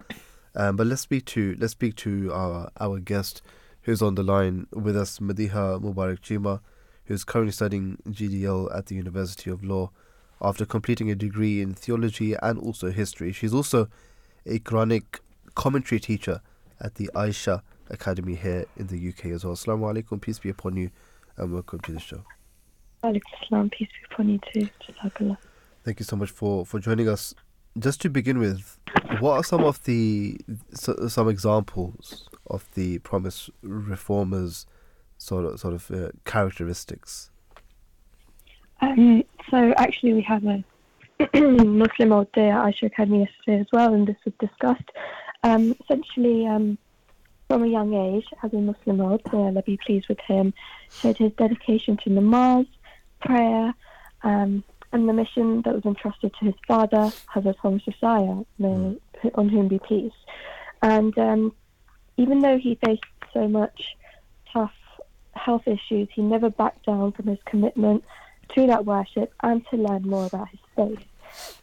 Um, but let's speak to let's speak to our our guest, who's on the line with us, Madiha Mubarik Cheema, who's currently studying GDL at the University of Law, after completing a degree in theology and also history. She's also a Quranic commentary teacher at the Aisha Academy here in the UK as well. Assalamu alaikum, peace be upon you, and welcome to the show. Alaikum peace be upon you too. Thank you so much for, for joining us. Just to begin with, what are some of the so, some examples of the promise reformers sort of sort of uh, characteristics? Um, so actually, we have a Muslih Maud Day at Aisha Academy yesterday as well, and this was discussed. Um, essentially, um, from a young age, as a Muslih Maud, may Allah be pleased with him, showed his dedication to namaz, prayer, um, and the mission that was entrusted to his father, Hazrat Promised Messiah, may, on whom be peace. And um, even though he faced so much tough health issues, he never backed down from his commitment to that worship and to learn more about his faith.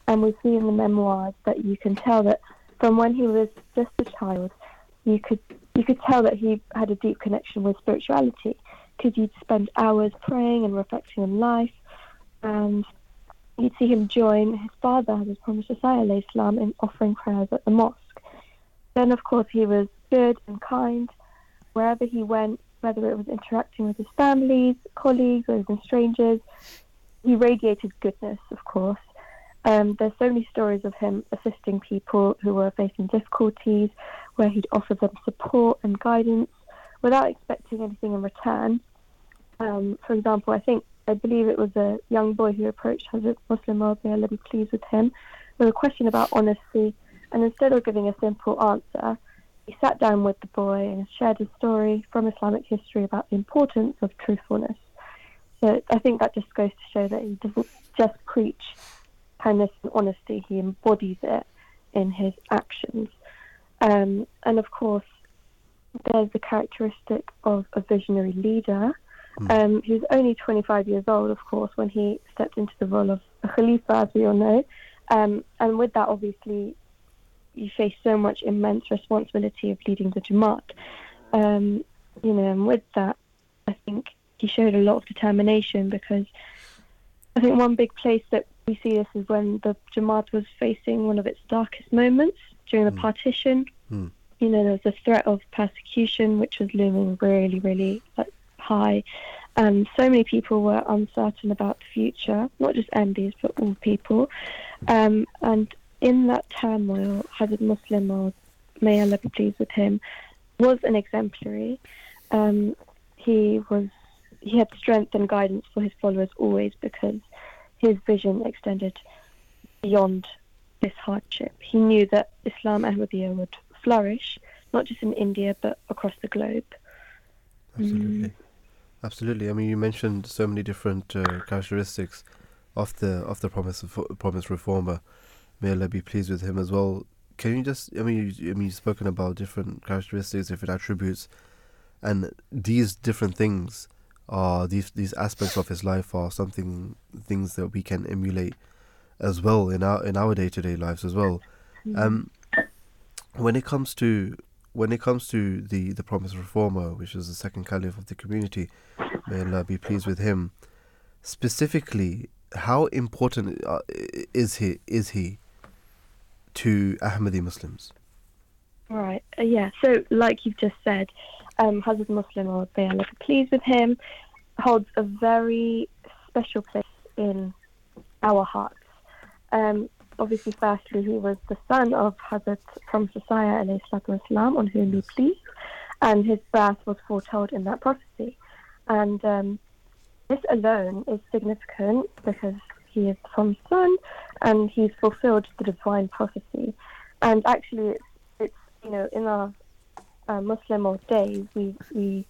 And we see in the memoirs that you can tell that from when he was just a child, you could you could tell that he had a deep connection with spirituality because you'd spend hours praying and reflecting on life, and you'd see him join his father, his promised Messiah, alayhi salam, in offering prayers at the mosque. Then, of course, he was good and kind wherever he went, whether it was interacting with his families, colleagues, or even strangers. He radiated goodness, of course. Um, there's so many stories of him assisting people who were facing difficulties, where he'd offer them support and guidance without expecting anything in return. Um, for example, I think I believe it was a young boy who approached Hazrat Muslih Maud, may Allah pleased with him, with a question about honesty, and instead of giving a simple answer, he sat down with the boy and shared his story from Islamic history about the importance of truthfulness. So I think that just goes to show that he doesn't just preach kindness and honesty, he embodies it in his actions. Um, and of course, there's the characteristic of a visionary leader. Um, he was only 25 years old, of course, when he stepped into the role of a Khalifa, as we all know. Um, and with that, obviously, you face so much immense responsibility of leading the Jamaat. Um, you know, and with that, I think he showed a lot of determination because I think one big place that we see this is when the Jamaat was facing one of its darkest moments during the partition. Mm. You know, there was a threat of persecution, which was looming really, really like, high. And so many people were uncertain about the future, not just Ahmadis, but all people. Um, and in that turmoil, Hazrat Muslim, or may Allah be pleased with him, was an exemplary. Um, he was he had strength and guidance for his followers always because his vision extended beyond this hardship. He knew that Islam Ahmadiyya would flourish, not just in India but across the globe. Absolutely, absolutely. I mean, you mentioned so many different uh, characteristics of the of the promise of, promise reformer. May Allah be pleased with him as well. Can you just? I mean, you, I mean, you've spoken about different characteristics, different attributes, and these different things are these these aspects of his life are something things that we can emulate as well in our in our day to day lives as well. Um, when it comes to when it comes to the the promised reformer, which is the second caliph of the community, may Allah be pleased with him. Specifically, how important uh, is he is he to Ahmadi Muslims? Right. Uh, yeah. So, like you've just said, um, Hazrat Muslim, or may Allah be pleased with him, holds a very special place in our hearts. Um, obviously, firstly, he was the son of Hazrat from salatu wasalam, on whom be pleased, and his birth was foretold in that prophecy. And um, this alone is significant because he is from son and he's fulfilled the divine prophecy. And actually, it's, it's you know, in our uh, Muslih Maud day, we we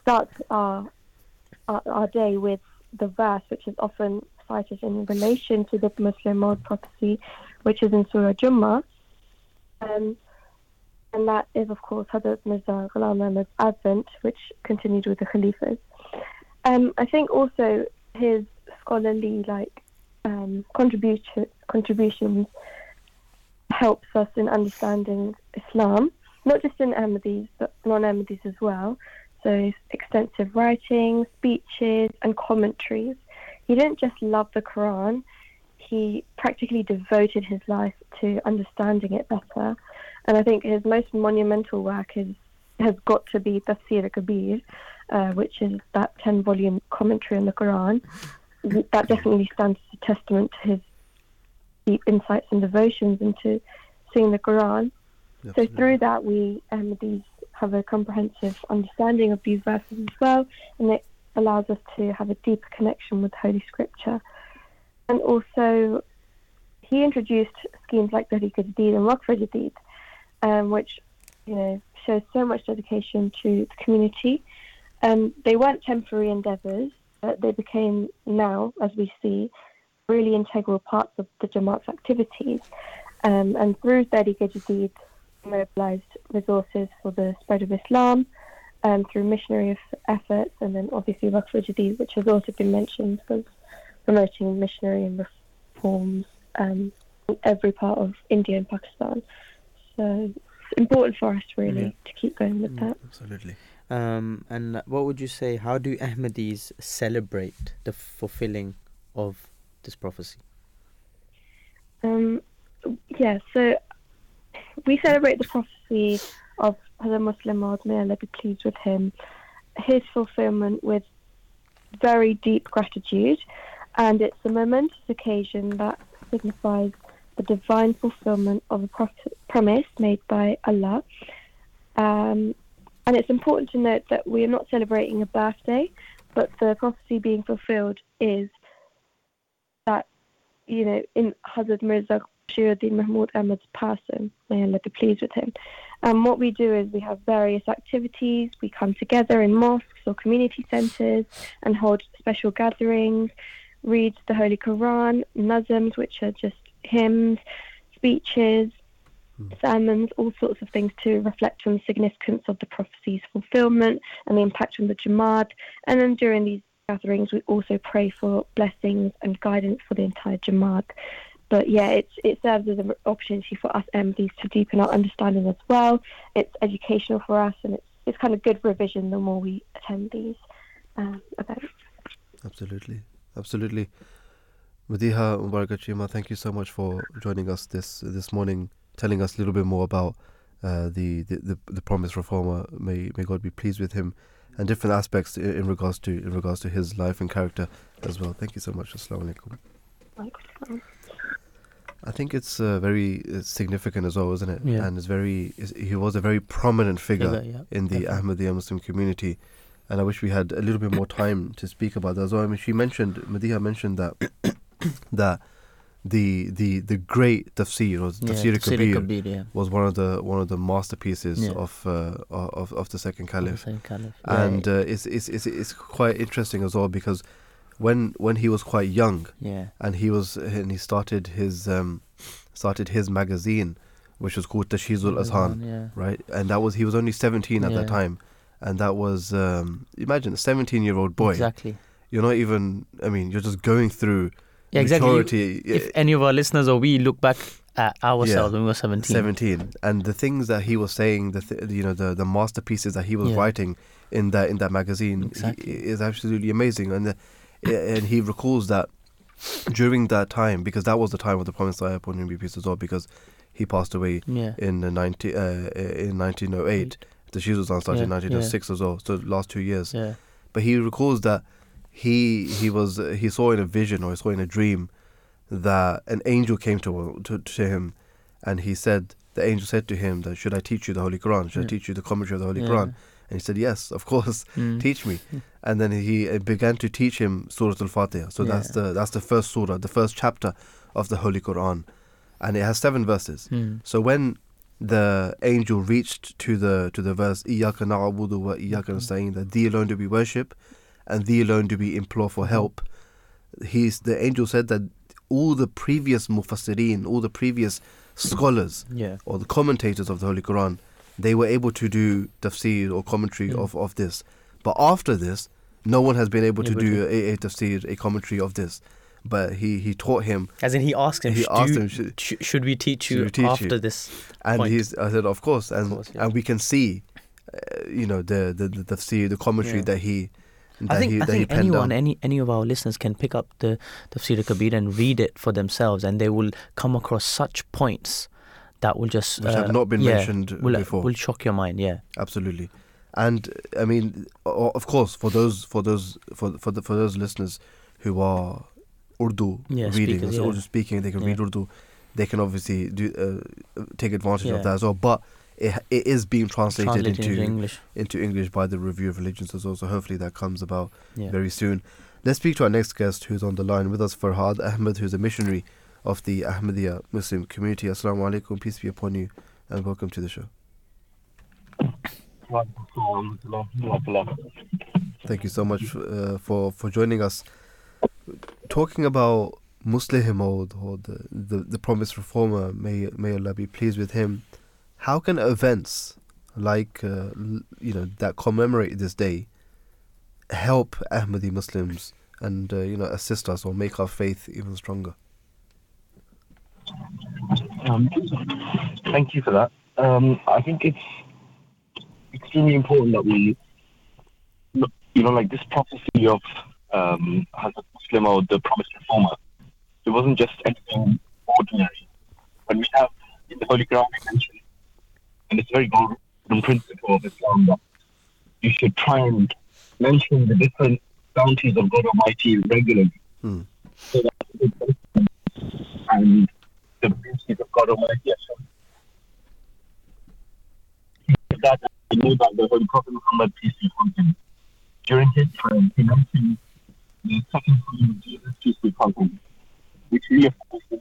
start our, our our day with the verse, which is often in relation to the Muslih Maud prophecy, which is in Surah Jummah. Um, and that is, of course, Hadrat Mirza Ghulam Ahmad's advent, which continued with the Khalifas. Um, I think also his scholarly like um, contribution, contributions helps us in understanding Islam, not just in Ahmadis, but non-Ahmadis as well. So extensive writing, speeches, and commentaries. He didn't just love the Quran; he practically devoted his life to understanding it better. And I think his most monumental work is has got to be Tafsir Kabir, uh, which is that 10 volume commentary on the Quran. That definitely stands as a testament to his deep insights and devotions into seeing the Quran. So through that, we Ahmadis have a comprehensive understanding of these verses as well, and it allows us to have a deeper connection with Holy Scripture. And also, he introduced schemes like Tehreek-e-Jadid and Waqf Jadid, um, which you know shows so much dedication to the community. Um, they weren't temporary endeavours, but they became now, as we see, really integral parts of the Jamaat's activities. Um, and through Tehreek-e-Jadid, mobilised resources for the spread of Islam um, through missionary efforts, and then obviously Waqf Jadid, which has also been mentioned, was promoting missionary and reforms um, in every part of India and Pakistan. So it's important for us really Yeah. to keep going with that. Absolutely. Um, and what would you say? How do Ahmadis celebrate the fulfilling of this prophecy? Um, yeah, so we celebrate the prophecy of Hazrat Muslih Maud, may Allah be pleased with him, his fulfillment with very deep gratitude, and it's a momentous occasion that signifies the divine fulfillment of a promise made by Allah. Um, and it's important to note that we are not celebrating a birthday, but the prophecy being fulfilled is that, you know, in Hazrat Mirza Bashiruddin Mahmud Ahmad's person, may Allah be pleased with him. And what we do is we have various activities. We come together in mosques or community centres and hold special gatherings, read the Holy Quran, nazms, which are just hymns, speeches, hmm. sermons, all sorts of things to reflect on the significance of the prophecy's fulfillment and the impact on the Jamaat. And then during these gatherings, we also pray for blessings and guidance for the entire Jamaat. But yeah, it's, it serves as an opportunity for us Ahmadis to deepen our understanding as well. It's educational for us, and it's it's kind of good revision the more we attend these um, events. Absolutely. Absolutely. Madiha Mubarik Cheema, thank you so much for joining us this this morning, telling us a little bit more about uh, the, the, the the promised reformer. May may God be pleased with him, and different aspects in, regards to in regards to his life and character as well. Thank you so much. Assalamu alaikum. I think it's uh, very uh, significant as well, isn't it? Yeah. And it's very is- he was a very prominent figure Figure, yeah, in the definitely. Ahmadiyya Muslim community. And I wish we had a little bit more time to speak about that as well. I mean, she mentioned, Madiha mentioned that that the the the great tafsir or Yeah, tafsir Tafsir kabir yeah. was one of the one of the masterpieces Yeah. of uh, of of the second caliph. second caliph, yeah. And uh, it's, it's it's it's quite interesting as well because when when he was quite young, Yeah. and he was and he started his um, started his magazine, which was called Tashheezul Azhan, yeah. right? And that was he was only seventeen at Yeah. that time, and that was um, imagine a seventeen year old boy. Exactly. You're not even. I mean, you're just going through. Yeah, exactly. Maturity. if any of our listeners or we look back at ourselves Yeah. when we were 17. 17 and the things that he was saying the th- you know the the masterpieces that he was Yeah. writing in that in that magazine Exactly. is absolutely amazing and the, and he recalls that during that time because that was the time of the promised Messiah upon him be peace as well because he passed away Yeah. in the 90 uh, in 1908 the Shizuzan started in Yeah, 1906 as well so the last two years Yeah. but he recalls that he he was uh, he saw in a vision or he saw in a dream that an angel came to, to to him and he said the angel said to him that should I teach you the Holy Quran should I teach you the commentary of the Holy Yeah. Quran and he said yes of course Mm. teach me and then he uh, began to teach him Surah Al-Fatiha so that's the that's the first surah the first chapter of the Holy Quran and it has seven verses Mm. so when the angel reached to the to the verse Iyaka na'budu wa iyaka nasta'in that thee alone do we worship and thee alone do we implore for help. He's the angel said that all the previous mufassirin, all the previous scholars Yeah. or the commentators of the Holy Quran, they were able to do tafsir or commentary Mm. of, of this. But after this, no one has been able to Able do to- a, a tafsir, a commentary of this. But he, he taught him, As in, he asked him, He "Sh- asked you- him, should- sh- should we teach you we teach you?" after this? and point? he's I said, of course, and course, yeah. and we can see, uh, you know, the the the tafsir, the commentary Yeah. that he. That I think, he, I think anyone, down. any any of our listeners can pick up the Tafsir al-Kabir and read it for themselves, and they will come across such points that will just Which have uh, not been yeah, mentioned will, before. Will shock your mind, yeah. absolutely and i mean of course for those for those for for the, for those listeners who are urdu Yeah, reading speakers, so yeah. urdu speaking they can read urdu they can obviously do uh, take advantage of that as well but it, it is being translated, Translated into, into English. into english by the review of religions as well so hopefully that comes about very soon let's speak to our next guest who's on the line with us farhad ahmad who's a missionary of the ahmadiyya muslim community assalamu alaikum peace be upon you and welcome to the show Thank you so much uh, for for joining us. Talking about Muslih Maud the, the, the promised reformer, may may Allah be pleased with him. How can events like uh, you know that commemorate this day help Ahmadi Muslims and uh, you know assist us or make our faith even stronger? Um, thank you for that. Um, I think it's extremely important that we, you know, like this prophecy of um, Hazrat Muslih Maud the promised reformer, it wasn't just anything ordinary. When we have in the Holy Quran, we mention, and it's a very golden principle of Islam that you should try and mention the different bounties of God Almighty regularly. Hmm. So that and the bounties of God Almighty shown that I know that the Holy Prophet Muhammad, peace be upon him, during his time, he mentioned the second coming of Jesus, peace be upon him, which reinforces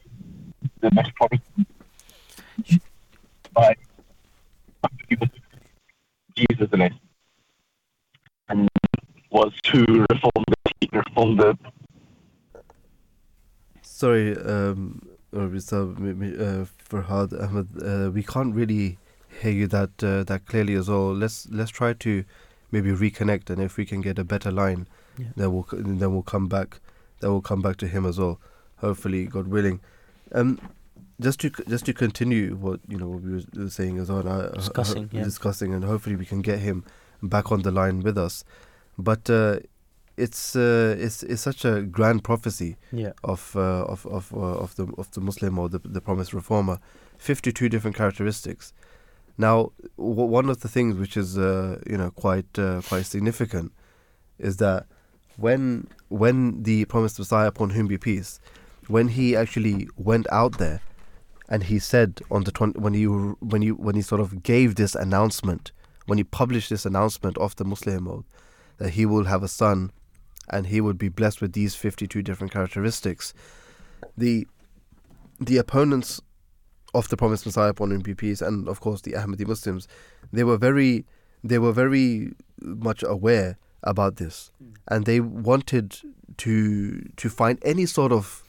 the next prophecy by Jesus in it, and was to reform the reform the Sorry, um, uh, Mr. Uh, Farhad Ahmad, uh, we can't really hear you that uh, that clearly as well. Let's let's try to maybe reconnect, and if we can get a better line, Yeah. then we'll then we'll come back. Then we'll come back to him as well. Hopefully, God willing. Um, just to just to continue what you know what we were saying as well, uh, Discussing, uh, yeah. discussing, and hopefully we can get him back on the line with us. But uh, it's uh, it's it's such a grand prophecy Yeah. of uh, of of uh, of the of the Muslih Maud the the promised reformer, fifty two different characteristics. Now, w- one of the things which is uh, you know quite uh, quite significant is that when when the promised Messiah upon whom be peace, when he actually went out there, and he said on the 20, when he when he when he sort of gave this announcement, when he published this announcement of the Muslih Maud, that he will have a son, and he would be blessed with these fifty two different characteristics. The the opponents of the promised Messiah upon whom be peace, and of course the Ahmadi Muslims, they were very they were very much aware about this, and they wanted to to find any sort of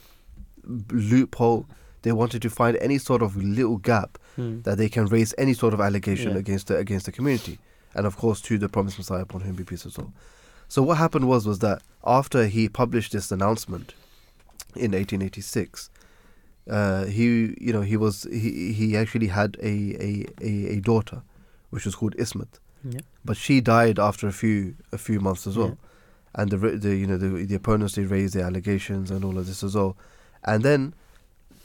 loophole. They wanted to find any sort of little gap Hmm. that they can raise any sort of allegation Yeah. against the against the community, and of course to the promised Messiah upon whom be peace as well. So what happened was was that after he published this announcement in 1886, uh, he you know he was he he actually had a a, a, a daughter, which was called Ismat, Yeah. but she died after a few a few months as well, and the the you know the the opponents they raised their allegations and all of this as well, and then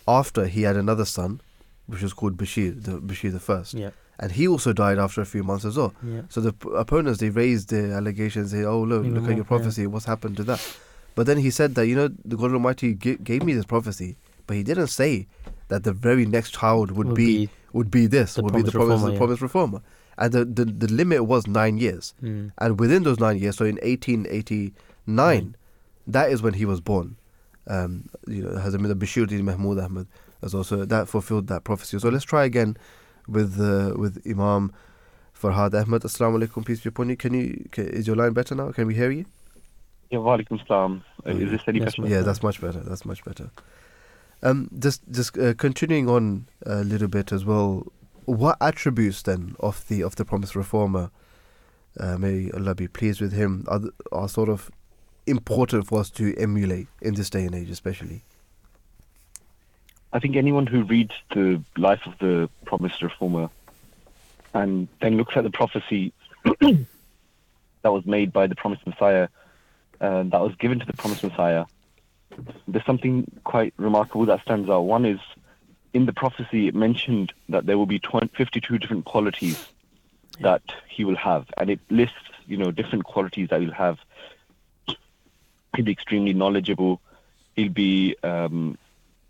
after he had another son, which was called Bashir, the Bashir the first, Yeah. And he also died after a few months as well. Yeah. So the p- opponents they raised the allegations, say, "Oh look, Even look more, at your yeah. prophecy. What's happened to that?" But then he said that you know the God Almighty g- gave me this prophecy, but he didn't say that the very next child would, Would be, be would be this would be the promise reformer, the yeah. promised reformer, and the, the the limit was nine years, Mm. and within those nine years, so in 1889, that is when he was born. Um, you know, Hazrat Bashir Mahmud Ahmad as also that fulfilled that prophecy. So let's try again with uh, with Imam Farhad Ahmad. Assalamu alaikum, peace be upon you. Can you? Can, is your line better now? Can we hear you? Yeah, walaikum salam. Uh, Is this any better? Yeah, that's much better. That's much better. Um, just just uh, continuing on a little bit as well. What attributes then of the of the promised reformer, uh, may Allah be pleased with him, are, are sort of important for us to emulate in this day and age, especially? I think anyone who reads the life of the promised reformer and then looks at the prophecy that was made by the promised Messiah, uh, that was given to the promised Messiah, there's something quite remarkable that stands out. One is in the prophecy, it mentioned that there will be 20, 52 different qualities that he will have, and it lists, you know, different qualities that he'll have. He'll be extremely knowledgeable. He'll be, um,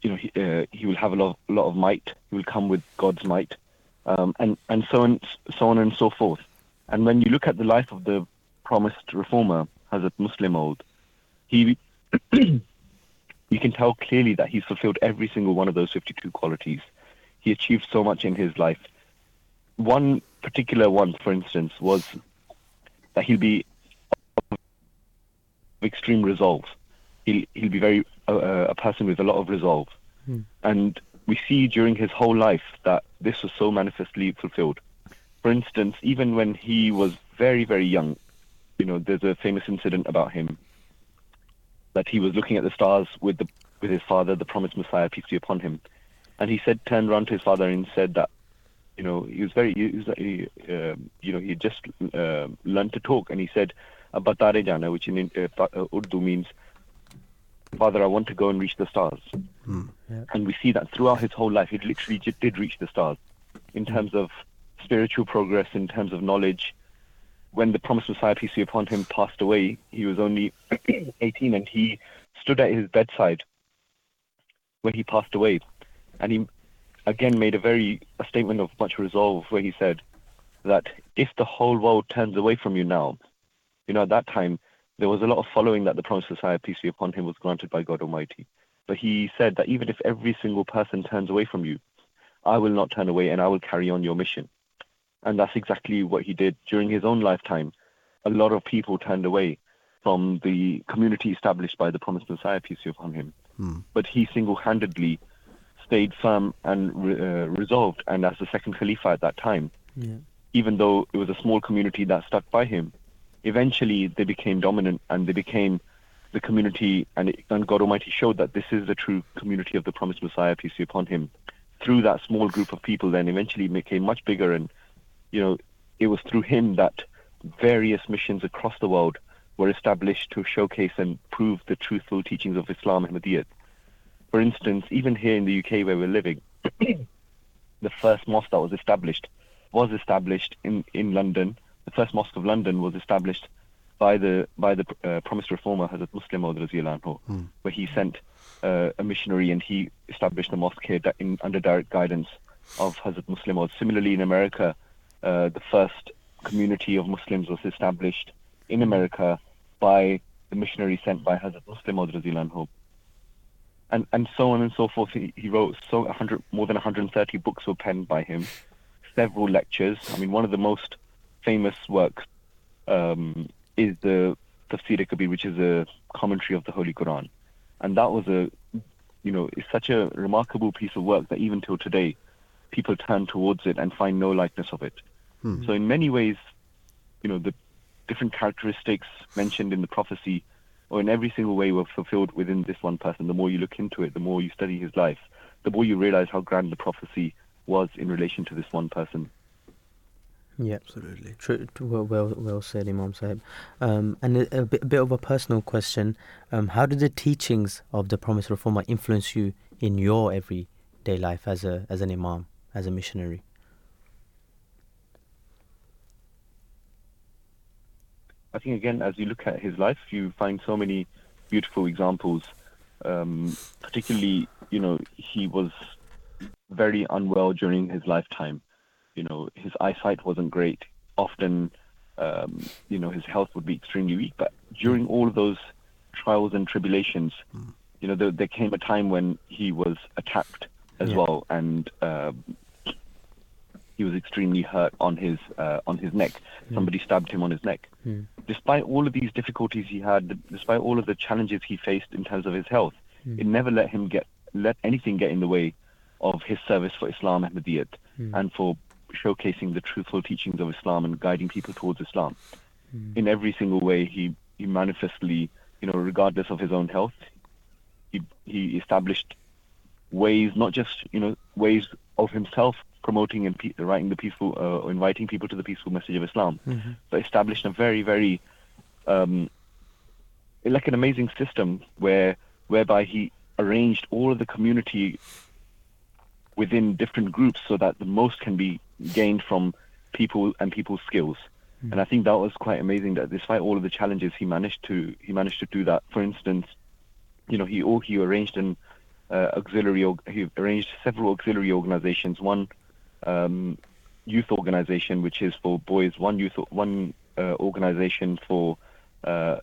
you know, he, uh, he will have a lot, lot of might. He will come with God's might, um, and and so on, so on and so forth. And when you look at the life of the promised reformer, Hazrat Muslih Maud, he you can tell clearly that he's fulfilled every single one of those 52 qualities. He achieved so much in his life. One particular one, for instance, was that he'll be of extreme resolve. He'll, he'll be very uh, a person with a lot of resolve. Hmm. And we see during his whole life that this was so manifestly fulfilled. For instance, even when he was very, very young, you know, there's a famous incident about him that he was looking at the stars with the with his father, the promised Messiah, peace be upon him, and he said, turned around to his father and said that, you know, he was very, he was, he, um you know, he had just uh, learned to talk, and he said, "Batare jana," which in uh, uh, Urdu means, "Father, I want to go and reach the stars." Hmm. And we see that throughout his whole life, he literally did reach the stars in hmm. terms of spiritual progress, in terms of knowledge. When the promised Messiah, peace be upon him, passed away, he was only 18 and he stood at his bedside when he passed away. And he again made a very a statement of much resolve where he said that if the whole world turns away from you now, you know, at that time, there was a lot of following that the promised Messiah, peace be upon him, was granted by God Almighty. But he said that even if every single person turns away from you, I will not turn away and I will carry on your mission. And that's exactly what he did during his own lifetime. A lot of people turned away from the community established by the promised Messiah, peace be upon him. Hmm. But he single handedly stayed firm and uh, resolved. And as the second Khalifa at that time, Yeah. even though it was a small community that stuck by him, eventually they became dominant and they became the community, and, it, and God Almighty showed that this is the true community of the promised Messiah, peace be upon him. Through that small group of people, then eventually became much bigger, and you know, it was through him that various missions across the world were established to showcase and prove the truthful teachings of Islam and Ahmadiyyat. For instance, even here in the UK where we're living, the first mosque that was established was established in, in London. The first mosque of London was established by the by the uh, promised reformer Hazrat Muslih Maud anhu, Hmm. where he sent uh, a missionary and he established the mosque here in, under direct guidance of Hazrat Muslih Maud. Similarly, in America, uh, the first community of Muslims was established in America by the missionary sent by Hazrat Muslih Maud anhu. And, and so on and so forth. He, he wrote so 100, more than 130 books were penned by him, several lectures. I mean, one of the most famous works um, is the Tafsir Kabir, which is a commentary of the Holy Quran. And that was a, you know, it's such a remarkable piece of work that even till today, people turn towards it and find no likeness of it. Hmm. So in many ways, you know, the different characteristics mentioned in the prophecy or in every single way were fulfilled within this one person. The more you look into it, the more you study his life, the more you realize how grand the prophecy was in relation to this one person. Yeah, absolutely. True, true, well, well, well said, Imam Sahib. Um, and a, a, bit, a bit of a personal question: um, How did the teachings of the Promised Reformer influence you in your everyday life as a as an imam, as a missionary? I think again, as you look at his life, you find so many beautiful examples. Um, particularly, you know, he was very unwell during his lifetime. You know, his eyesight wasn't great. Often, um, you know, his health would be extremely weak. But during all of those trials and tribulations, you know, there, there came a time when he was attacked as Yeah. well, and um, he was extremely hurt on his uh, on his neck. Somebody stabbed him on his neck. Mm. Despite all of these difficulties he had, despite all of the challenges he faced in terms of his health, Mm. it never let him get let anything get in the way of his service for Islam Ahmadiyyat Mm. and for showcasing the truthful teachings of Islam and guiding people towards Islam. Mm. In every single way, he he manifestly, you know, regardless of his own health, he he established ways, not just you know ways of himself promoting and pe- writing the peaceful, uh, or inviting people to the peaceful message of Islam, Mhm. but established a very very um, like an amazing system where whereby he arranged all of the community within different groups so that the most can be gained from people and people's skills. And I think that was quite amazing that despite all of the challenges, he managed to he managed to do that. For instance, you know, he all he arranged an uh, auxiliary he arranged several auxiliary organizations. One um, youth organization, which is for boys. One youth one uh, organization for uh,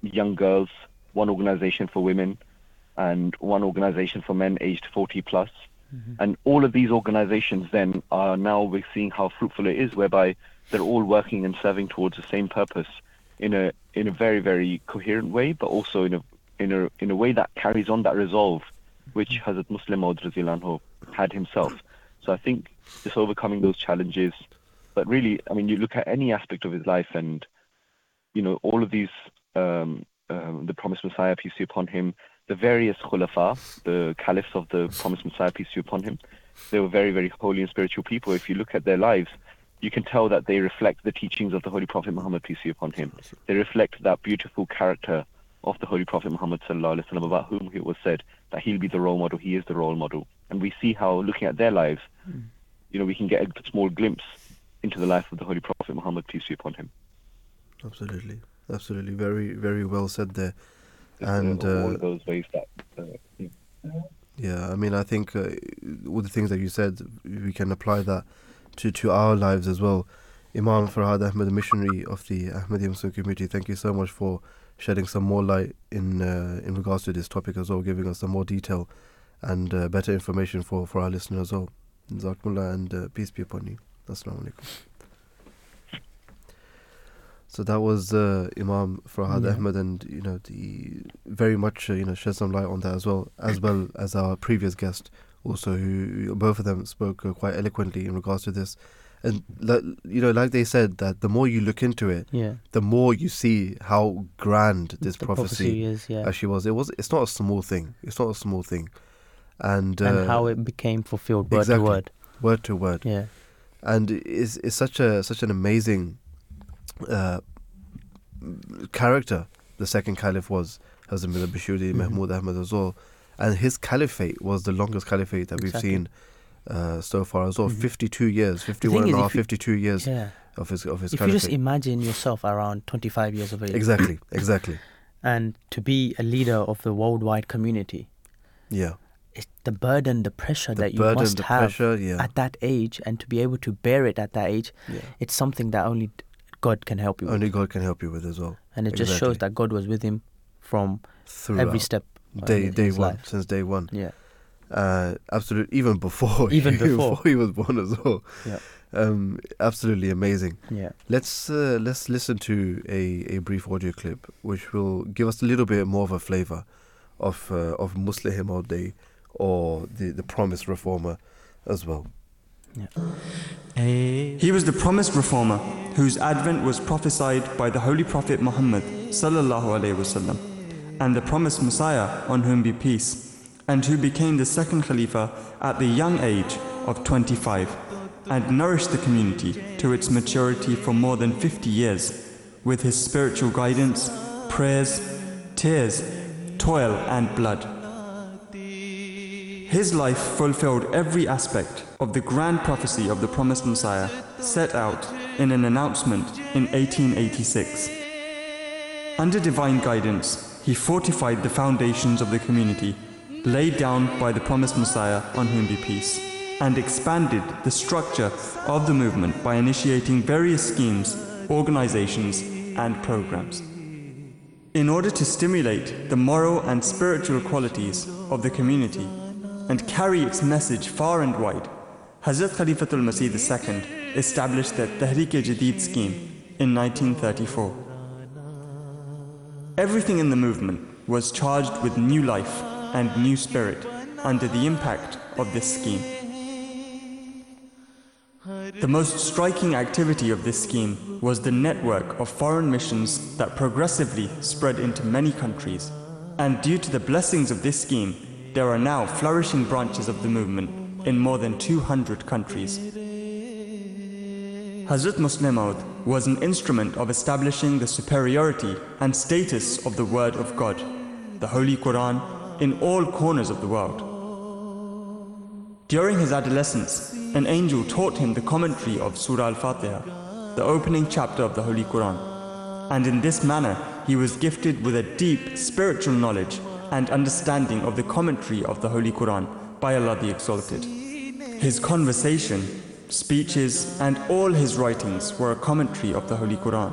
young girls. One organization for women, and one organization for men aged 40 plus. And all of these organizations then are now we're seeing how fruitful it is, whereby they're all working and serving towards the same purpose in a in a very very coherent way, but also in a in a in a way that carries on that resolve, which Hazrat Muslih Maud had himself. So I think just overcoming those challenges, but really, I mean, you look at any aspect of his life, and you know all of these, um, um, the promised Messiah, peace be upon him, the various khulafa, the caliphs of the promised Messiah, peace be upon him, they were very, very holy and spiritual people. If you look at their lives, you can tell that they reflect the teachings of the Holy Prophet Muhammad, peace be upon him. They reflect that beautiful character of the Holy Prophet Muhammad sallallahu alaihi wasallam, about whom it was said that he'll be the role model, he is the role model. And we see how, looking at their lives, you know, we can get a small glimpse into the life of the Holy Prophet Muhammad, peace be upon him. Absolutely, absolutely, very, very well said there. And uh, all uh, of those ways that. Uh, yeah. Yeah, I mean, I think uh, all the things that you said, we can apply that to, to our lives as well. Imam Farhad Ahmad, the missionary of the Ahmadiyya Muslim community, thank you so much for shedding some more light in uh, in regards to this topic as well, giving us some more detail and uh, better information for, for our listeners as well. Jazakumullah and uh, peace be upon you. Assalamu alaikum. So that was uh, Imam Farhad Yeah. Ahmad, and you know the very much uh, you know shed some light on that as well, as well as our previous guest also, who both of them spoke uh, quite eloquently in regards to this, and like, you know like they said that the more you look into it, Yeah. the more you see how grand this The prophecy, prophecy is, yeah. actually was. It was. It's not a small thing. It's not a small thing, and uh, and how it became fulfilled word exactly, to word. word to word. Yeah. and it's it's such a such an amazing uh, character. The second caliph was Hazrat Mirza Bashiri Mhm. Mahmud Ahmad as well, and his caliphate was the longest caliphate that Exactly. we've seen uh, so far as well. Mhm. Fifty-two years, The fifty-one thing and a half, fifty-two years Yeah. of his of his If you just imagine yourself around 25 years of age. exactly, exactly. And to be a leader of the worldwide community, Yeah, it's the burden, the pressure The that you burden, must the have pressure, yeah. at that age and to be able to bear it at that age, Yeah. it's something that only God can help you with. only God can help you with as well. And it just shows that God was with him from every step. day day one life. since day one. Yeah. Uh, absolutely. Even before Even he, before. he was born as well. Yeah. Um, absolutely amazing. Yeah. Let's uh, let's listen to a, a brief audio clip which will give us a little bit more of a flavor of uh, of Muslim day or the the promised reformer as well. He was the promised reformer whose advent was prophesied by the Holy Prophet Muhammad wasallam and the promised Messiah on whom be peace and who became the second Khalifa at the young age of 25 and nourished the community to its maturity for more than 50 years with his spiritual guidance, prayers, tears, toil and blood. His life fulfilled every aspect of the grand prophecy of the promised Messiah set out in an announcement in 1886. Under divine guidance, he fortified the foundations of the community laid down by the promised Messiah on whom be peace, and expanded the structure of the movement by initiating various schemes, organizations, and programs. In order to stimulate the moral and spiritual qualities of the community and carry its message far and wide, Hazrat Khalifatul Masih II established the Tehreek-e-Jadid scheme in 1934. Everything in the movement was charged with new life and new spirit under the impact of this scheme. The most striking activity of this scheme was the network of foreign missions that progressively spread into many countries. And due to the blessings of this scheme, there are now flourishing branches of the movement in more than 200 countries. Hazrat Muslih Maud was an instrument of establishing the superiority and status of the Word of God, the Holy Quran, in all corners of the world. During his adolescence, an angel taught him the commentary of Surah Al Fatiha, the opening chapter of the Holy Quran, and in this manner he was gifted with a deep spiritual knowledge and understanding of the commentary of the Holy Quran by Allah the Exalted. His conversation, speeches, and all his writings were a commentary of the Holy Quran.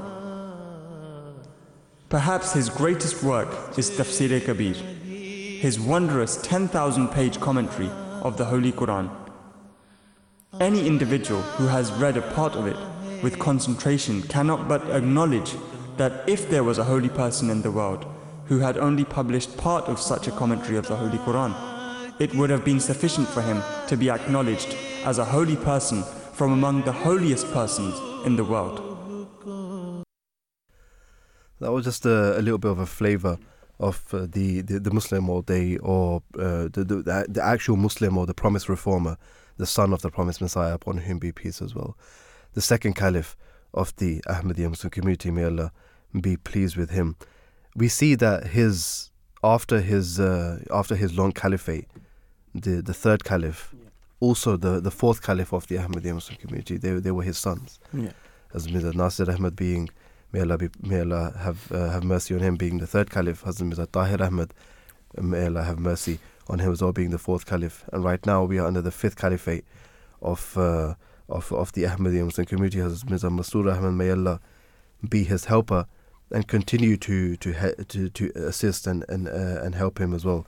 Perhaps his greatest work is Tafsir Kabir, his wondrous 10,000 page commentary of the Holy Quran. Any individual who has read a part of it with concentration cannot but acknowledge that if there was a holy person in the world who had only published part of such a commentary of the Holy Quran, it would have been sufficient for him to be acknowledged as a holy person from among the holiest persons in the world. That was just a, a little bit of a flavor of uh, the, the, the Muslim all day, or uh, the, the the actual Muslih Maud the promised reformer, the son of the promised Messiah, upon whom be peace as well, the second caliph of the Ahmadiyya Muslim community. May Allah be pleased with him. We see that his after his uh, after his long caliphate, the the third caliph, also the, the fourth caliph of the Ahmadiyya Muslim community, they they were his sons. Yeah. As Mirza Nasir Ahmad being May Allah, be, may Allah have uh, have mercy on him being the third caliph. Hazrat Mirza Tahir Ahmad, may Allah have mercy on him as well being the fourth caliph. And right now we are under the fifth caliphate of uh, of of the Ahmadiyya Muslim community. Hazrat Mirza Masroor Ahmad, may Allah be his helper and continue to to to, to assist and and uh, and help him as well.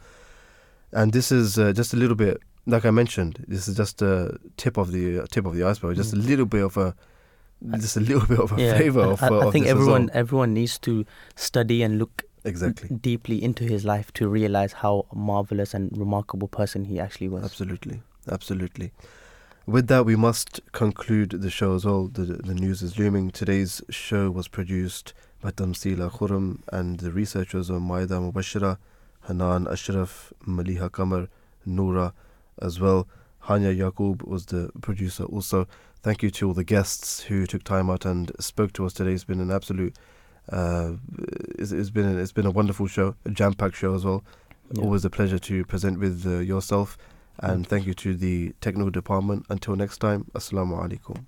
And this is uh, just a little bit, like I mentioned, this is just a tip of the tip of the iceberg. Just a little bit of a just a little bit of a Yeah, flavor of, I, uh, I of think everyone well. everyone needs to study and look Exactly. deeply into his life to realize how marvelous and remarkable person he actually was. Absolutely, absolutely. With that, we must conclude the show as well. The, the news is looming. Today's show was produced by Tamseela Khorram and the researchers are Maida Mubashara, Hannan Ashraf, Maleeha Qamar, Nura as well. Hania Yaqub was the producer also. Thank you to all the guests who took time out and spoke to us today. It's been an absolute, uh, it's, it's been it's been a wonderful show, a jam-packed show as well. Yeah. Always a pleasure to present with uh, yourself. And thank you to the technical department. Until next time, Assalamu alaikum.